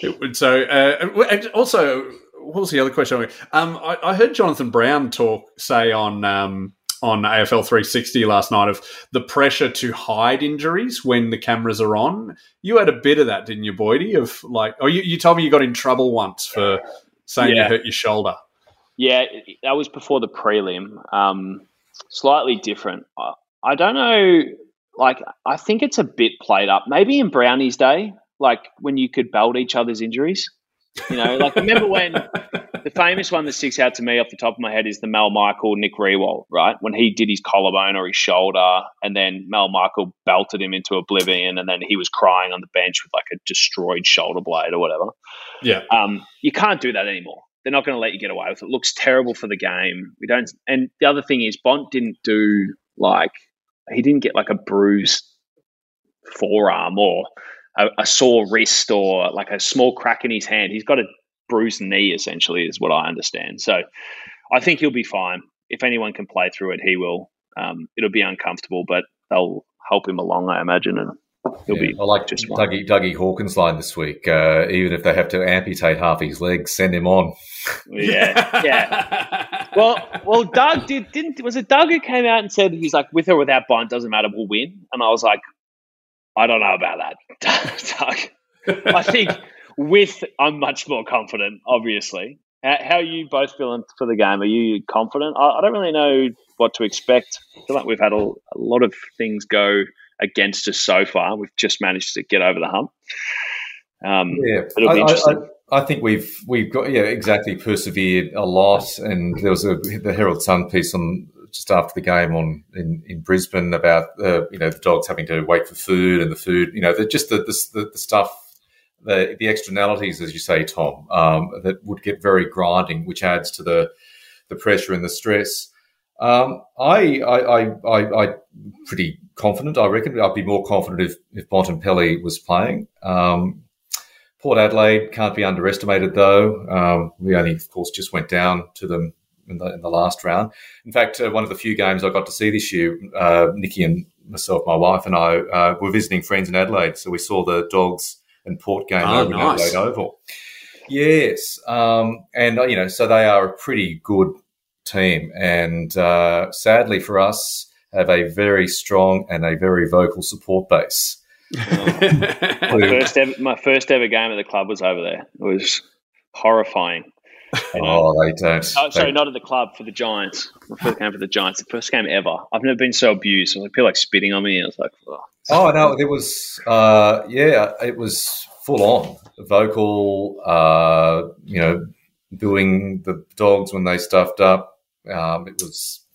Would- so, uh, and also, what was the other question? Um, I, I heard Jonathan Brown talk say on um, on AFL 360 last night of the pressure to hide injuries when the cameras are on. You had a bit of that, didn't you, Boydie? Of like, oh, you, you told me you got in trouble once for saying Yeah. you hurt your shoulder. Yeah, it- that was before the prelim. Um, slightly different. I, I don't know. Like, I think it's a bit played up. Maybe in Brownie's day, like when you could belt each other's injuries. You know, like remember when the famous one that sticks out to me off the top of my head is the Mal Michael Nick Riewoldt, right? When he did his collarbone or his shoulder, and then Mal Michael belted him into oblivion, and then he was crying on the bench with like a destroyed shoulder blade or whatever. Yeah. Um, you can't do that anymore. They're not going to let you get away with it. Looks terrible for the game. We don't. And the other thing is, Bont didn't do like he didn't get like a bruised forearm or a, a sore wrist or like a small crack in his hand. He's got a bruised knee, essentially, is what I understand. So I think he'll be fine. If anyone can play through it, he will. Um, it'll be uncomfortable, but they'll help him along, I imagine, and he'll Yeah, be I like just. Dougie, Dougie Hawkins' line this week. Uh, even if they have to amputate half his legs, send him on. Yeah, yeah. Well, well, Doug did didn't was it Doug who came out and said he's like with or without Bont doesn't matter, we'll win. And I was like, I don't know about that, Doug. I think with I'm much more confident. Obviously, how, how are you both feeling for the game? Are you confident? I, I don't really know what to expect. I feel like we've had a, a lot of things go against us so far. We've just managed to get over the hump. Um, Yeah, It'll be I, I, interesting. I, I think we've we've got yeah exactly persevered a lot, and there was a the Herald Sun piece on just after the game on in, in Brisbane about uh, you know the dogs having to wait for food and the food you know the, just the, the the stuff the the externalities as you say Tom um, that would get very grinding, which adds to the the pressure and the stress. Um, I, I, I, I, I'm pretty confident. I reckon I'd be more confident if, if Bontempelli was playing. Um, Port Adelaide can't be underestimated, though. Um, we only, of course, just went down to them in the, in the last round. In fact, uh, one of the few games I got to see this year, uh, Nikki and myself, my wife, and I uh, were visiting friends in Adelaide. So we saw the Dogs and Port game Oh, over nice. in Adelaide Oval. Yes, um, and uh, you know, so they are a pretty good team, and uh, sadly for us, have a very strong and a very vocal support base. My first ever, my first ever game at the club was over there. It was horrifying. Oh, they don't. Oh, sorry, they- not at the club for the Giants. My first game for the Giants. The first game ever. I've never been so abused. I feel like spitting on me. I was like, oh. Oh no, there was uh, yeah, it was full on vocal. Uh, you know, booing the dogs when they stuffed up. Um, it was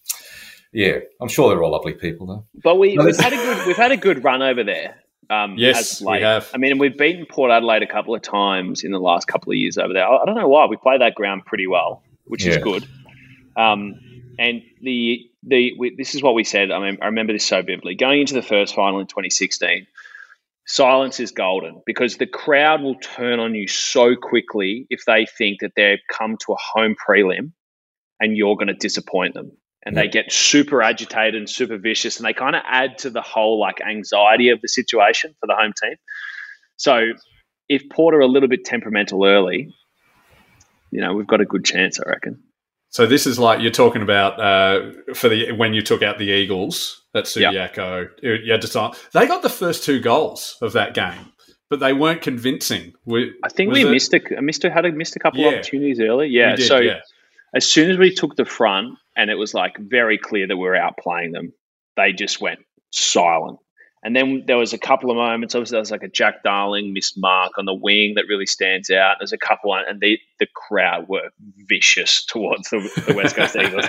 yeah. I'm sure they're all lovely people though. But we, we've had a good we've had a good run over there. Um, Yes, as we have. I mean, we've beaten Port Adelaide a couple of times in the last couple of years over there. I I don't know why we play that ground pretty well, which is good. Um, and the the we, this is what we said. I mean, I remember this so vividly. Going into the first final in 2016, silence is golden because the crowd will turn on you so quickly if they think that they've come to a home prelim and you're going to disappoint them. And they get super agitated and super vicious, and they kind of add to the whole like anxiety of the situation for the home team. So, if Porter a little bit temperamental early, you know, we've got a good chance, I reckon. So this is like you're talking about uh, for the when you took out the Eagles at Subiaco. You you had to start. They got the first two goals of that game, but they weren't convincing. We, I think we it- missed a missed a, had a, missed a couple Yeah. of opportunities early. Yeah, did, so yeah. As soon as we took the front and it was like very clear that we were outplaying them, they just went silent. And then there was a couple of moments. Obviously, there was like a Jack Darling missed mark on the wing that really stands out. There's a couple, and the the crowd were vicious towards the, the West Coast Eagles.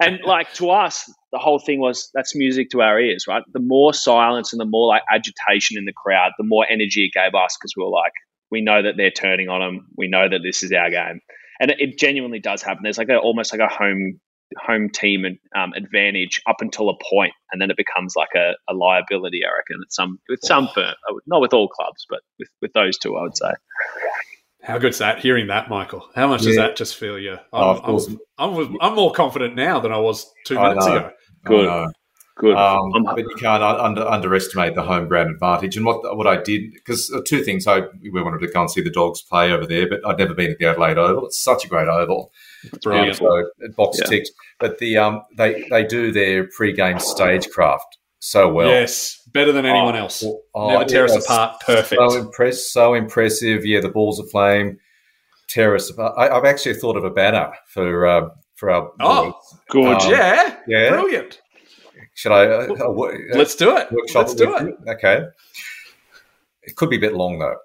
And like to us, the whole thing was that's music to our ears, right? The more silence and the more like agitation in the crowd, the more energy it gave us because we were like, we know that they're turning on them. We know that this is our game, and it, it genuinely does happen. There's like a almost like a home home team um, advantage up until a point, and then it becomes like a, a liability. I reckon at some with some firm, not with all clubs, but with, with those two, I would say. How good's that? Hearing that, Michael. How much does that just feel you? I'm, Oh, of course. I'm, I'm, I'm more confident now than I was two I minutes know. ago. Good. Good. Um, I'm- but you can't under, underestimate the home ground advantage. And what what I did because two things. I we wanted to go and see the dogs play over there, but I'd never been at the Adelaide Oval. It's such a great oval. Brilliant. So box Yeah. ticked. But the um they they do their pre-game stagecraft so well. yes, better than anyone else. Oh, Never tear us apart. Perfect. So impressed, so impressive. Yeah, the balls of flame tear us apart. I, I've actually thought of a banner for uh, for our. Oh, boys. Good. um, yeah, yeah. brilliant. Should I? Uh, wo- uh, Let's do it. workshop Let's do with it. Okay. It could be a bit long though.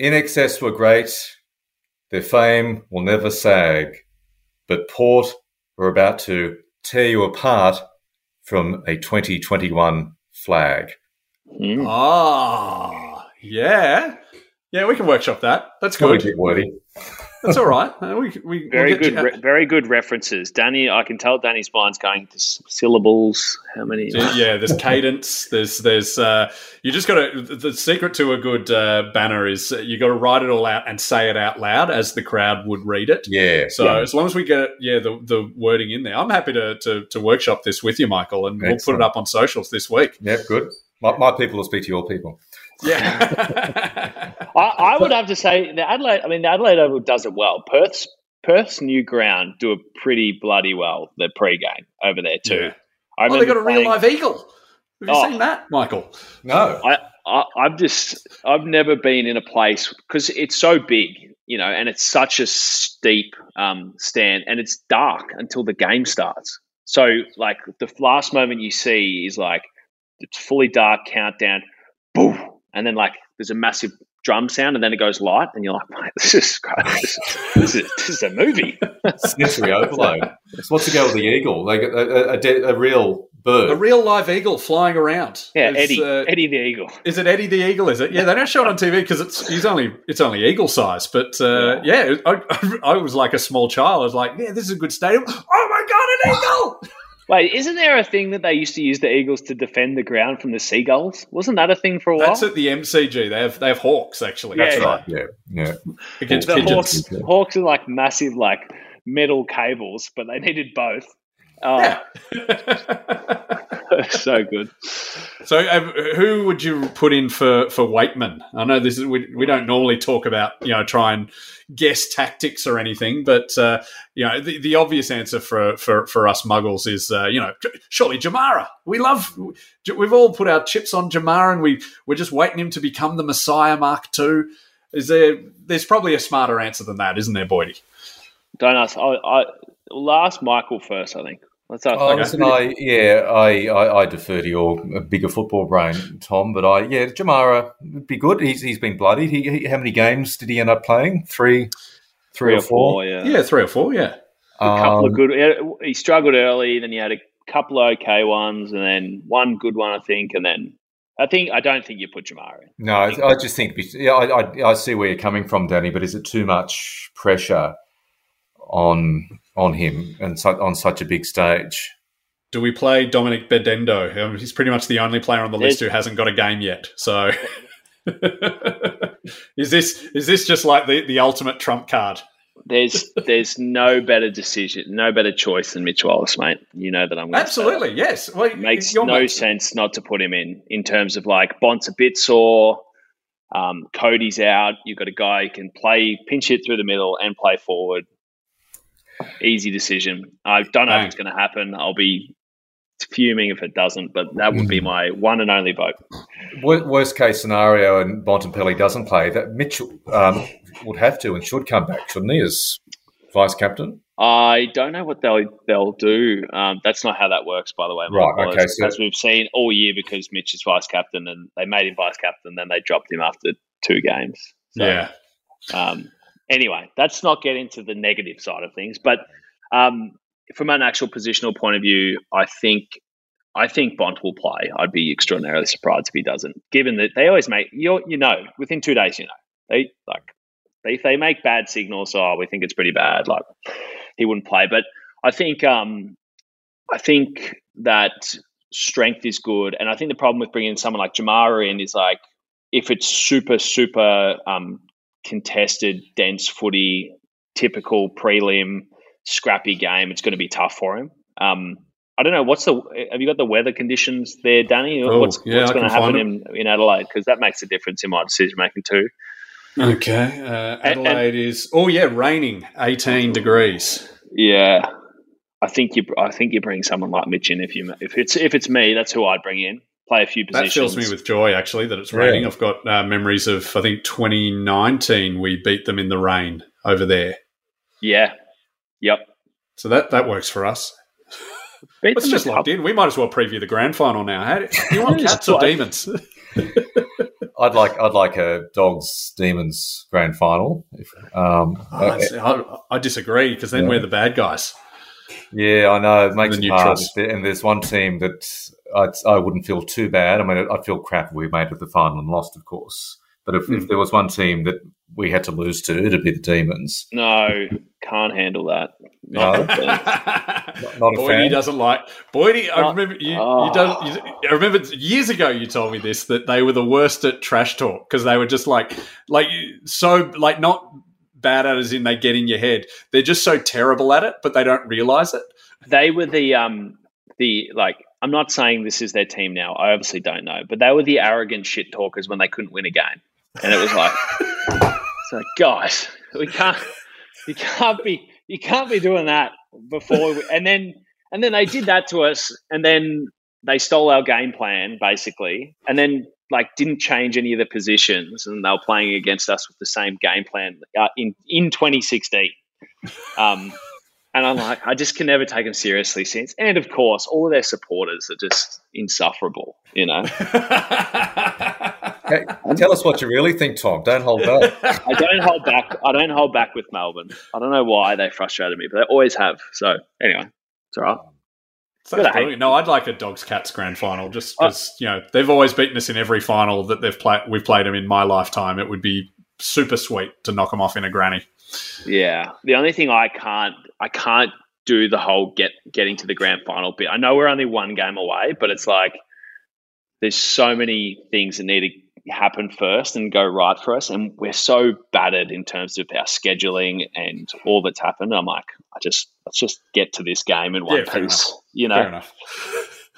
INXS were great. Their fame will never sag. But Port were about to tear you apart from a 2021 flag. Mm. Ah, yeah. Yeah, we can workshop that. That's Probably a bit wordy. That's all right. Uh, we, we, Very we'll good. Re- very good references, Danny. I can tell Danny's mind's going to s- syllables. How many? yeah, there's cadence. There's there's uh, you just got to. The secret to a good uh, banner is uh, you got to write it all out and say it out loud as the crowd would read it. Yeah. So as long as we get yeah the, the wording in there, I'm happy to, to to workshop this with you, Michael, and we'll put it up on socials this week. Yep, good. My, my people will speak to your people. Yeah, I, I would have to say the Adelaide. I mean, the Adelaide Oval does it well. Perth's Perth's new ground do it pretty bloody well. The pre-game over there too. Yeah. I oh, they got a remember real playing- live eagle. Have you Oh. seen that, Michael? No. I, I I've just I've never been in a place because it's so big, you know, and it's such a steep um, stand, and it's dark until the game starts. So like the last moment you see is like it's fully dark countdown, boom, and then like there's a massive drum sound, and then it goes light, and you're like, mate, this is great. This is, this is, this is a movie. Sensory overload. So what's the go with the eagle? Like a, a, a, de- a real bird. A real live eagle flying around. Yeah, It's, Eddie, uh, Eddie the Eagle. Is it Eddie the Eagle? Is it? Yeah, they don't show it on TV because it's he's only it's only eagle size. But uh, yeah, I, I was like a small child. I was like, yeah, this is a good stadium. Oh my god, an eagle! Wait, isn't there a thing that they used to use the Eagles to defend the ground from the seagulls? Wasn't that a thing for a while? That's at the MCG. They have they have hawks actually. Yeah, That's yeah. right Yeah, yeah. against the pigeons. hawks, hawks are like massive, like metal cables, but they needed both. Oh, Yeah. so good. so, who would you put in for for Weightman? I know this is we, we don't normally talk about you know try and guess tactics or anything, but uh, you know the, the obvious answer for for for us Muggles is uh, you know surely Jamarra. We love we've all put our chips on Jamarra, and we we're just waiting him to become the Messiah Mark Two. Is there? There's probably a smarter answer than that, isn't there, Boydie? Don't ask. I, I, we'll ask Michael first, I think. Let's ask. Oh, Okay. listen, I yeah, I, I, I defer to your bigger football brain, Tom. But I yeah, Jamarra would be good. He's he's been bloodied. He, he how many games did he end up playing? Three, three or four. Yeah, Yeah, three or four. Yeah. a couple Um, of good. He struggled early, then he had a couple of okay ones, and then one good one, I think, and then I think I don't think you put Jamarra in. No, I I just think yeah, I, I I see where you're coming from, Danny. But is it too much pressure on on him and su- on such a big stage? Do we play Dominic Bedendo? Um, he's pretty much the only player on the list who hasn't got a game yet. So, is this is this just like the, the ultimate trump card? There's there's no better decision, no better choice than Mitch Wallis, mate. You know that I'm gonna. Absolutely, yes. Well, It makes no mate- sense not to put him in in terms of like Bont's a bit sore. Um, Cody's out. You've got a guy who can play pinch it through the middle and play forward. Easy decision. I don't know Bang. if it's going to happen. I'll be fuming if it doesn't, but that would Hmm. be my one and only vote. Worst case scenario, and Bontempelli doesn't play. That Mitchell um, would have to and should come back, shouldn't he, as vice captain? I don't know what they'll they'll do. Um, that's not how that works, by the way. Right, okay, As, so- as we've seen all year, because Mitch is vice captain, and they made him vice captain, then they dropped him after two games. So, yeah. Um, anyway, that's not getting to the negative side of things, but um, from an actual positional point of view, I think I think Bont will play. I'd be extraordinarily surprised if he doesn't, given that they always make you you know within two days, you know they like they, if they make bad signals. Oh, we think it's pretty bad. Like he wouldn't play, but I think um, I think that strength is good, and I think the problem with bringing someone like Jamarra in is like if it's super super um, contested, dense footy, typical prelim, scrappy game, it's going to be tough for him. Um, I don't know what's the. Have you got the weather conditions there, Danny? Oh, what's yeah, what's going to happen in, in Adelaide? Because that makes a difference in my decision making too. Okay. Uh, And- Adelaide is oh yeah, raining, eighteen degrees. Yeah, I think you. I think you bring someone like Mitch in if you. If it's if it's me, that's who I'd bring in. Play a few That positions. fills me with joy actually that it's Yeah. raining. I've got uh, memories of I think 2019 we beat them in the rain over there. yeah. Yep. So that that works for us. Beat Let's just locked couple- in. We might as well preview the grand final now. How do, do you want cats or demons? I'd like I'd like a dogs demons grand final. If, um, Oh, uh, I, I disagree because then Yeah. we're the bad guys. yeah, I know it makes The it hard. neutrals. If there- And there's one team that I'd, I wouldn't feel too bad. I mean, I'd feel crap if we made it to the final and lost, of course. But if, Hmm. if there was one team that we had to lose to, it'd be the Demons. No, can't handle that. No, Not not a Boydie fan. doesn't like Boydie. I remember you. oh. you, don't, you. I remember years ago you told me this that they were the worst at trash talk because they were just like, like so, like not bad at it as in they get in your head. They're just so terrible at it, but they don't realize it. they were the um the like I'm not saying this is their team now. I obviously don't know, but they were the arrogant shit talkers when they couldn't win a game, and it was like, it's like guys, we can't, you can't be, you can't be doing that before, we, and then and then they did that to us, and then they stole our game plan basically, and then like didn't change any of the positions, and they were playing against us with the same game plan uh, in in 2016. Um, and I'm like, I just can never take them seriously since. And of course, all of their supporters are just insufferable, you know. Hey, tell us what you really think, Tom. Don't hold back. I don't hold back. I don't hold back with Melbourne. I don't know why they frustrated me, but they always have. So anyway, it's all right. That's Good, eh? brilliant. No, I'd like a dogs cats grand final just oh. because you know they've always beaten us in every final that they've played. We've played them in my lifetime. It would be super sweet to knock them off in a granny. Yeah. The only thing I can't, I can't do the whole get getting to the grand final bit. I know we're only one game away, but it's like there's so many things that need to happen first and go right for us, and we're so battered in terms of our scheduling and all that's happened. I'm like, I just let's just get to this game in one Yeah, piece, you Fair know. enough.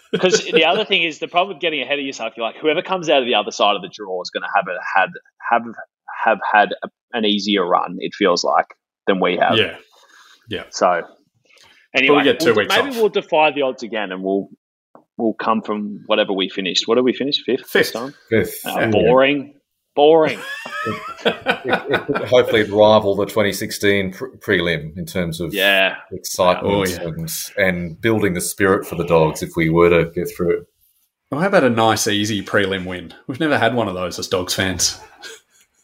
Because the other thing is the problem with getting ahead of yourself. You're like, whoever comes out of the other side of the draw is going to have a, had have have had a, an easier run. It feels like than we have. Yeah, yeah. So anyway, we get two we'll- weeks maybe off. we'll defy the odds again, and we'll we'll come from whatever we finished. What did we finish? Fifth. Fifth. this time. Fifth. Uh, yeah. Boring. Boring. Hopefully, it'd rival the 2016 pre- prelim in terms of Yeah. excitement Oh, yeah. and and building the spirit for the dogs if we were to get through. Well, how about a nice, easy prelim win? We've never had one of those as dogs fans.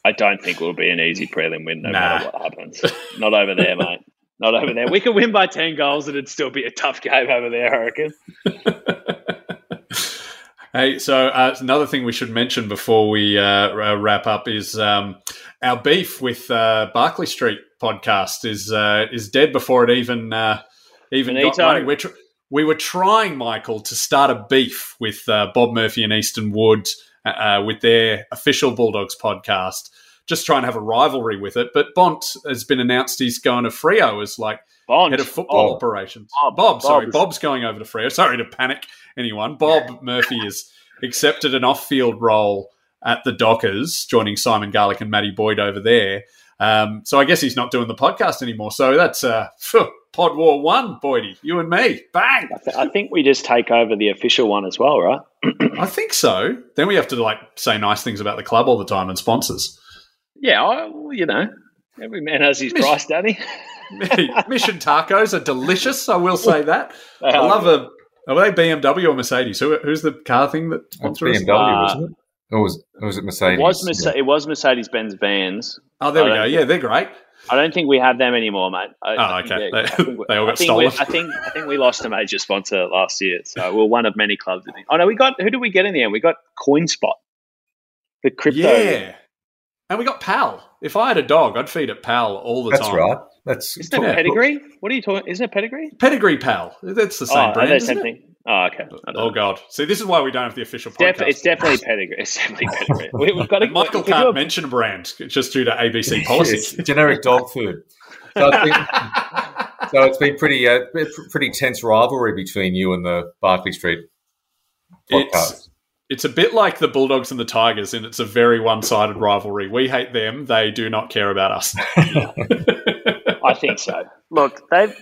I don't think it will be an easy prelim win, no Nah. matter what happens. Not over there, mate. Not over there. We could win by ten goals, and it'd still be a tough game over there. I reckon. Hey, so uh, another thing we should mention before we uh, wrap up is um, our beef with uh, Barkly Street podcast is uh, is dead before it even uh, even got running. We're tr- we were trying, Michael, to start a beef with uh, Bob Murphy and Easton Wood with their official Bulldogs podcast, just trying to have a rivalry with it. But Bont has been announced he's going to Freo as like Bond. head of football Bob. operations. Bob. Bob, sorry, Bob Bob's going over to Freo. Sorry to panic anyone. Bob Murphy has accepted an off-field role at the Dockers, joining Simon Garlick and Matty Boyd over there. Um, so I guess he's not doing the podcast anymore. So that's uh, phew, Pod War One, Boydie, you and me, bang. I, th- I think we just take over the official one as well, right? I think so. Then we have to like say nice things about the club all the time and sponsors. Yeah, I, you know, every man has his price, Danny. Mission tacos are delicious. I will say that. I love a. Are they BMW or Mercedes? Who, who's the car thing that It's sponsors? BMW, Uh, wasn't it? Or was, or was it Mercedes? It was, Merce- it was Mercedes Benz vans. Oh, there we go. don't Yeah, they're great. I don't think we have them anymore, mate. I, Oh, I think okay. they- I They- think we- they all got I think we- stolen. I think I think we lost a major sponsor last year, so we're one of many clubs. I think. Oh no, we got who did we get in the end? We got CoinSpot, the crypto. Yeah. And we got Pal. If I had a dog, I'd feed it Pal all the That's time. That's right. That's Isn't it Yeah. pedigree? What are you talking? Isn't it pedigree? Pedigree Pal. That's the Oh, same are brand. isn't same it? thing? Oh, okay. Oh know. god! See, this is why we don't have the official Def- podcast. it's definitely pedigree. It's definitely pedigree. We, we've got to. And Michael we can't a- mention a brand just due to ABC policy. It's generic dog food. So it's been, so it's been pretty uh, pretty tense rivalry between you and the Barkly Street podcast. It's it's a bit like the Bulldogs and the Tigers, and it's a very one-sided rivalry. We hate them; they do not care about us. I think so. Look, they've.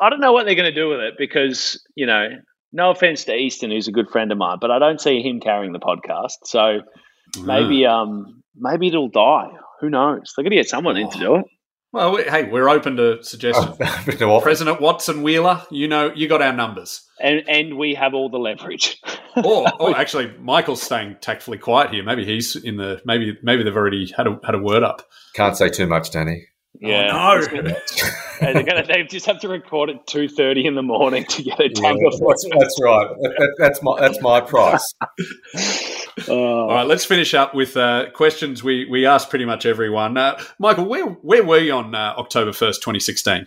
I don't know what they're going to do with it because you know, no offense to Easton, who's a good friend of mine, but I don't see him carrying the podcast. So maybe, um, maybe it'll die. Who knows? They're going to get someone in to do it. Well, we, hey, we're open to suggestions. Been to office. President Watson Wheeler, you know, you got our numbers. And and we have all the leverage. Or, or actually, Michael's staying tactfully quiet here. Maybe he's in the maybe maybe they've already had a had a word up. Can't say too much, Danny. yeah. Oh, no. gonna- they're gonna they just have to record at two thirty in the morning to get it done before. that's, that's right. That, that- that's my that's my price. All right, let's finish up with uh, questions we, we asked pretty much everyone. Uh, Michael, where where were you on uh, October first, twenty sixteen?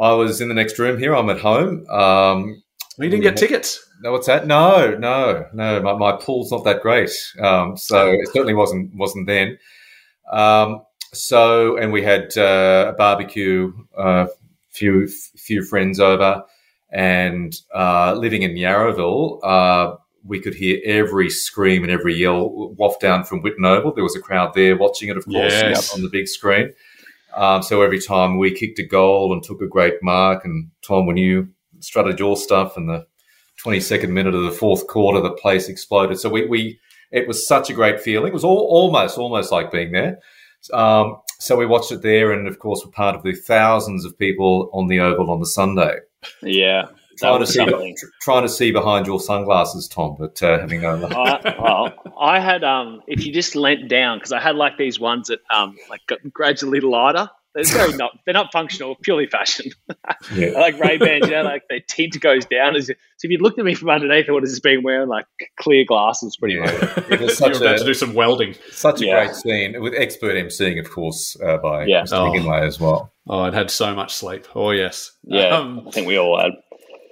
I was in the next room here. I'm at home. Um, You didn't get tickets. no, what's that? No, no, no. My, my pool's not that great, um, so it certainly wasn't wasn't then. Um, so, and we had uh, a barbecue, a few few friends over, and uh, living in Yarraville, uh, we could hear every scream and every yell waft down from Whitten Oval. There was a crowd there watching it, of course, Yes. on the big screen. Um, so every time we kicked a goal and took a great mark, and Tom, when you strutted your stuff in the 22nd minute of the fourth quarter, the place exploded. So we, we it was such a great feeling. It was all, almost almost like being there. Um, so we watched it there, and of course, we're part of the thousands of people on the Oval on the Sunday. Yeah, that Trying to see, trying to see behind your sunglasses, Tom, but uh, having no luck. I, well, I had um, if you just leant down because I had like these ones that um, like got gradually lighter. They're very not they're not functional, purely fashion. Yeah. I like Ray Bans, you know, like their tint goes down. As so if you looked at me from underneath, I would have just been wearing like clear glasses, pretty much. Yeah. It was you such about a, to do some welding. such a Yeah. great scene with expert emceeing, of course, uh, by Yeah. Mr. Oh. McGinley as well. Oh, I'd had so much sleep. Oh yes. Yeah, Um, I think we all had.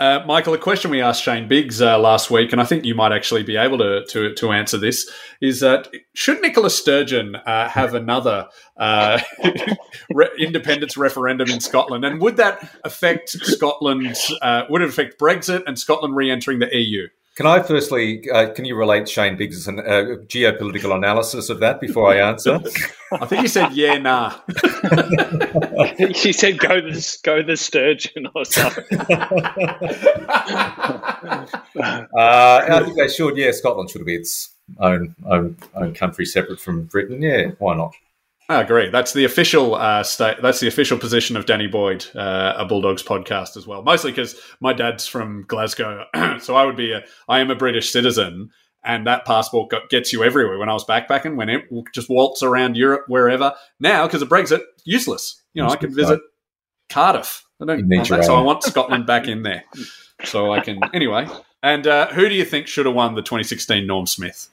Uh, Michael, a question we asked Shane Biggs uh, last week, and I think you might actually be able to to, to answer this: is that should Nicola Sturgeon uh, have another uh, re- independence referendum in Scotland, and would that affect Scotland? Uh, would it affect Brexit and Scotland re-entering the EU? Can I firstly, uh, can you relate Shane Biggs' an, uh, geopolitical analysis of that before I answer? I think he said, "Yeah, nah." she said, "Go the go the sturgeon" or something. Uh, I think they should. Yeah, Scotland should be its own own own country, separate from Britain. Yeah, why not? I agree. That's the official uh, state. That's the official position of Danny Boyd, uh, a Bulldogs podcast as well. Mostly because my dad's from Glasgow, so I would be a. I am a British citizen, and that passport got, gets you everywhere. When I was backpacking, when it just waltz around Europe wherever. Now, because of Brexit, useless. You know, I can Useless, visit Cardiff. I don't. You need your so I want Scotland back in there, so I can. Anyway, and uh, who do you think should have won the 2016 Norm Smith?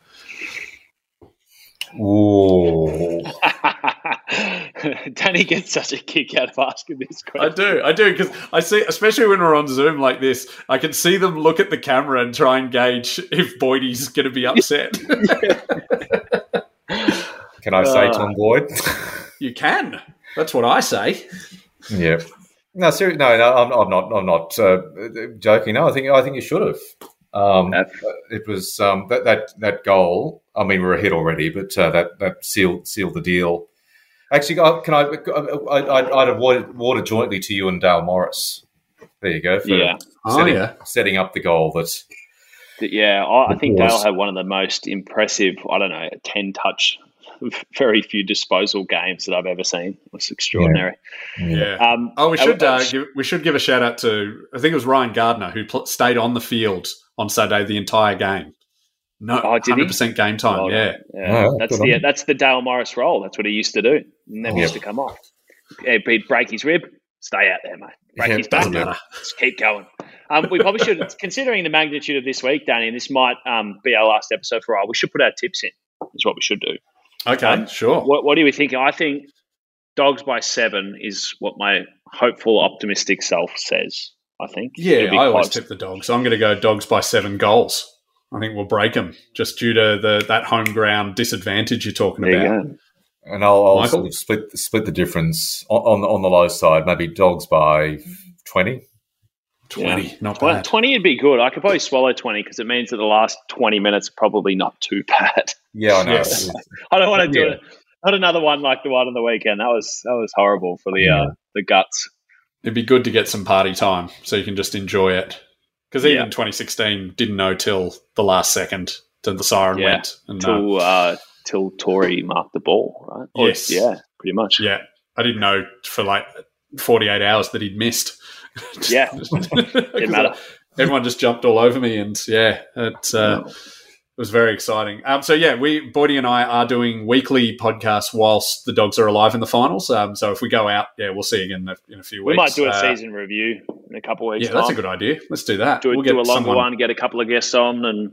Ooh. Danny gets such a kick out of asking this I do, I do, because I see, especially when we're on Zoom like this, I can see them look at the camera and try and gauge if Boydie's going to be upset. Can I say Uh. Tom Boyd? you can. That's what I say. yeah. No, seriously, no, no, I'm, I'm not. I'm not uh, joking. No, I think I think you should have. Um, it was um, that that that goal. I mean, we're ahead already, but uh, that that sealed sealed the deal. Actually, uh, can I? I I'd, I'd award, award it jointly to you and Dale Morris. There you go. For Yeah. Oh, setting, yeah. setting up the goal that Yeah, I, I think Dale had one of the most impressive, I don't know, 10 touch very few disposal games that I've ever seen. It was extraordinary. Yeah. Um, Oh, we should uh, give, we should give a shout out to I think it was Ryan Gardner who pl- stayed on the field on Saturday the entire game. No, Oh, did hundred percent game time. Well yeah, yeah. Oh, that's good on the him. that's the Dale Morris role. That's what he used to do. He never Yeah. used to come off. Yeah, he'd break his rib, stay out there, mate. Break Yeah, his back, doesn't matter. just keep going. Um, we probably should, considering the magnitude of this week, Danny, and this might um, be our last episode for a while. We should put our tips in. Is what we should do. Okay, Um, sure. What, what do we think? I think dogs by seven is what my hopeful, optimistic self says. I think. yeah, It'll I always tip the dogs. I'm going to go dogs by seven goals. I think we'll break them just due to the that home ground disadvantage you're talking There about. go. And I'll, I'll sort of split split the difference on, on the on the low side. Maybe dogs by twenty. Twenty, Yeah. not Well, bad. 20 would be good. I could probably swallow 20 because it means that the last 20 minutes are probably not too bad. Yeah, I know. Yes. I don't want to do Yeah. it. Not another one like the one on the weekend. That was that was horrible for the uh, the guts. It'd be good to get some party time so you can just enjoy it. Because even Yeah. 2016 didn't know till the last second till the siren Yeah. went. And, uh, Till uh, till Tory marked the ball, right? Or- Yes. yeah, pretty much. yeah, I didn't know for like 48 hours that he'd missed. Yeah. Didn't matter. Everyone just jumped all over me, and yeah, it, uh, it was very exciting. Um, so yeah, we Boydie and I are doing weekly podcasts whilst the dogs are alive in the finals. Um, so if we go out, yeah, we'll see again in a, in a few weeks. We might do a Uh, season review in a couple of weeks. Yeah, that's a good idea. Let's do that. Do, we'll do a longer someone- one, get a couple of guests on, and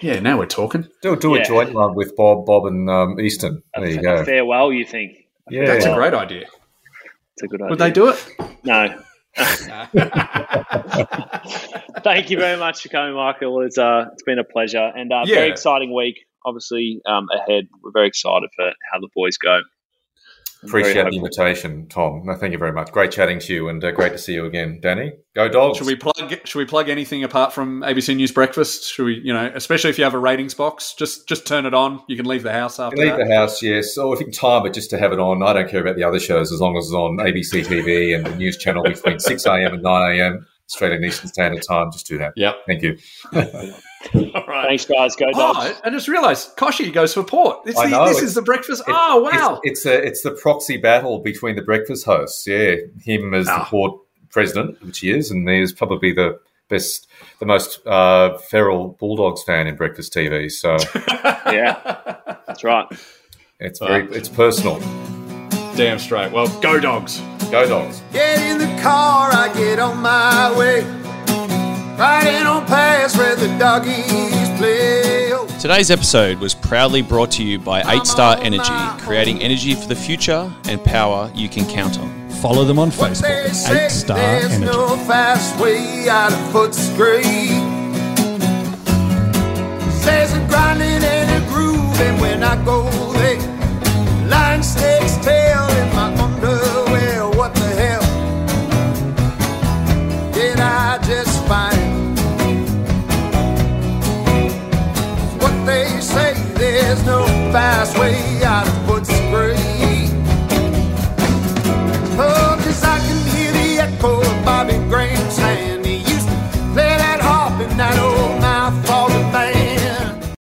Yeah, now we're talking. Do do Yeah. a joint one with Bob, Bob and um, Easton. a, There you a go. farewell. You think? Yeah, That's a great idea. It's a good idea. Would they do it? No. Thank you very much for coming, Michael. It's uh, it's been a pleasure and uh, very exciting week. Obviously, um, ahead. We're very excited for how the boys go. I'm Appreciate the invitation, Tom. No, thank you very much. Great chatting to you, and uh, great to see you again, Danny. Go dogs! Should we plug? Should we plug anything apart from ABC News Breakfast? Should we? You know, especially if you have a ratings box, just just turn it on. You can leave the house after Leave that. the house, yes. Or if you can time it just to have it on. I don't care about the other shows as long as it's on ABC TV and the news channel between 6 a.m. and 9 a.m. Australian Eastern Standard Time. Just do that. Yep. Thank you. All right. Thanks, guys. Go dogs. Oh, I just realised Kochie goes for Port. It's I the, know, this it's- is the breakfast. It- oh wow! It's, it's a it's the proxy battle between the breakfast hosts. Yeah, him as Ah. the port president, which he is, and he's probably the best, the most uh, feral Bulldogs fan in breakfast TV. So Yeah, that's right. it's very it's personal. Damn straight. Well, go dogs. Go dogs! Get in the car, I get on my way. Riding on past where the doggies play. Today's episode was proudly brought to you by 8 Star Energy, creating energy for the future and power you can count on. Follow them on Facebook, 8 Star Energy. no fast way out of Footscray. Says a grinding and a grooving when I go Line stakes tail in my underwear. What the hell did I just find? What they say, there's no fast way out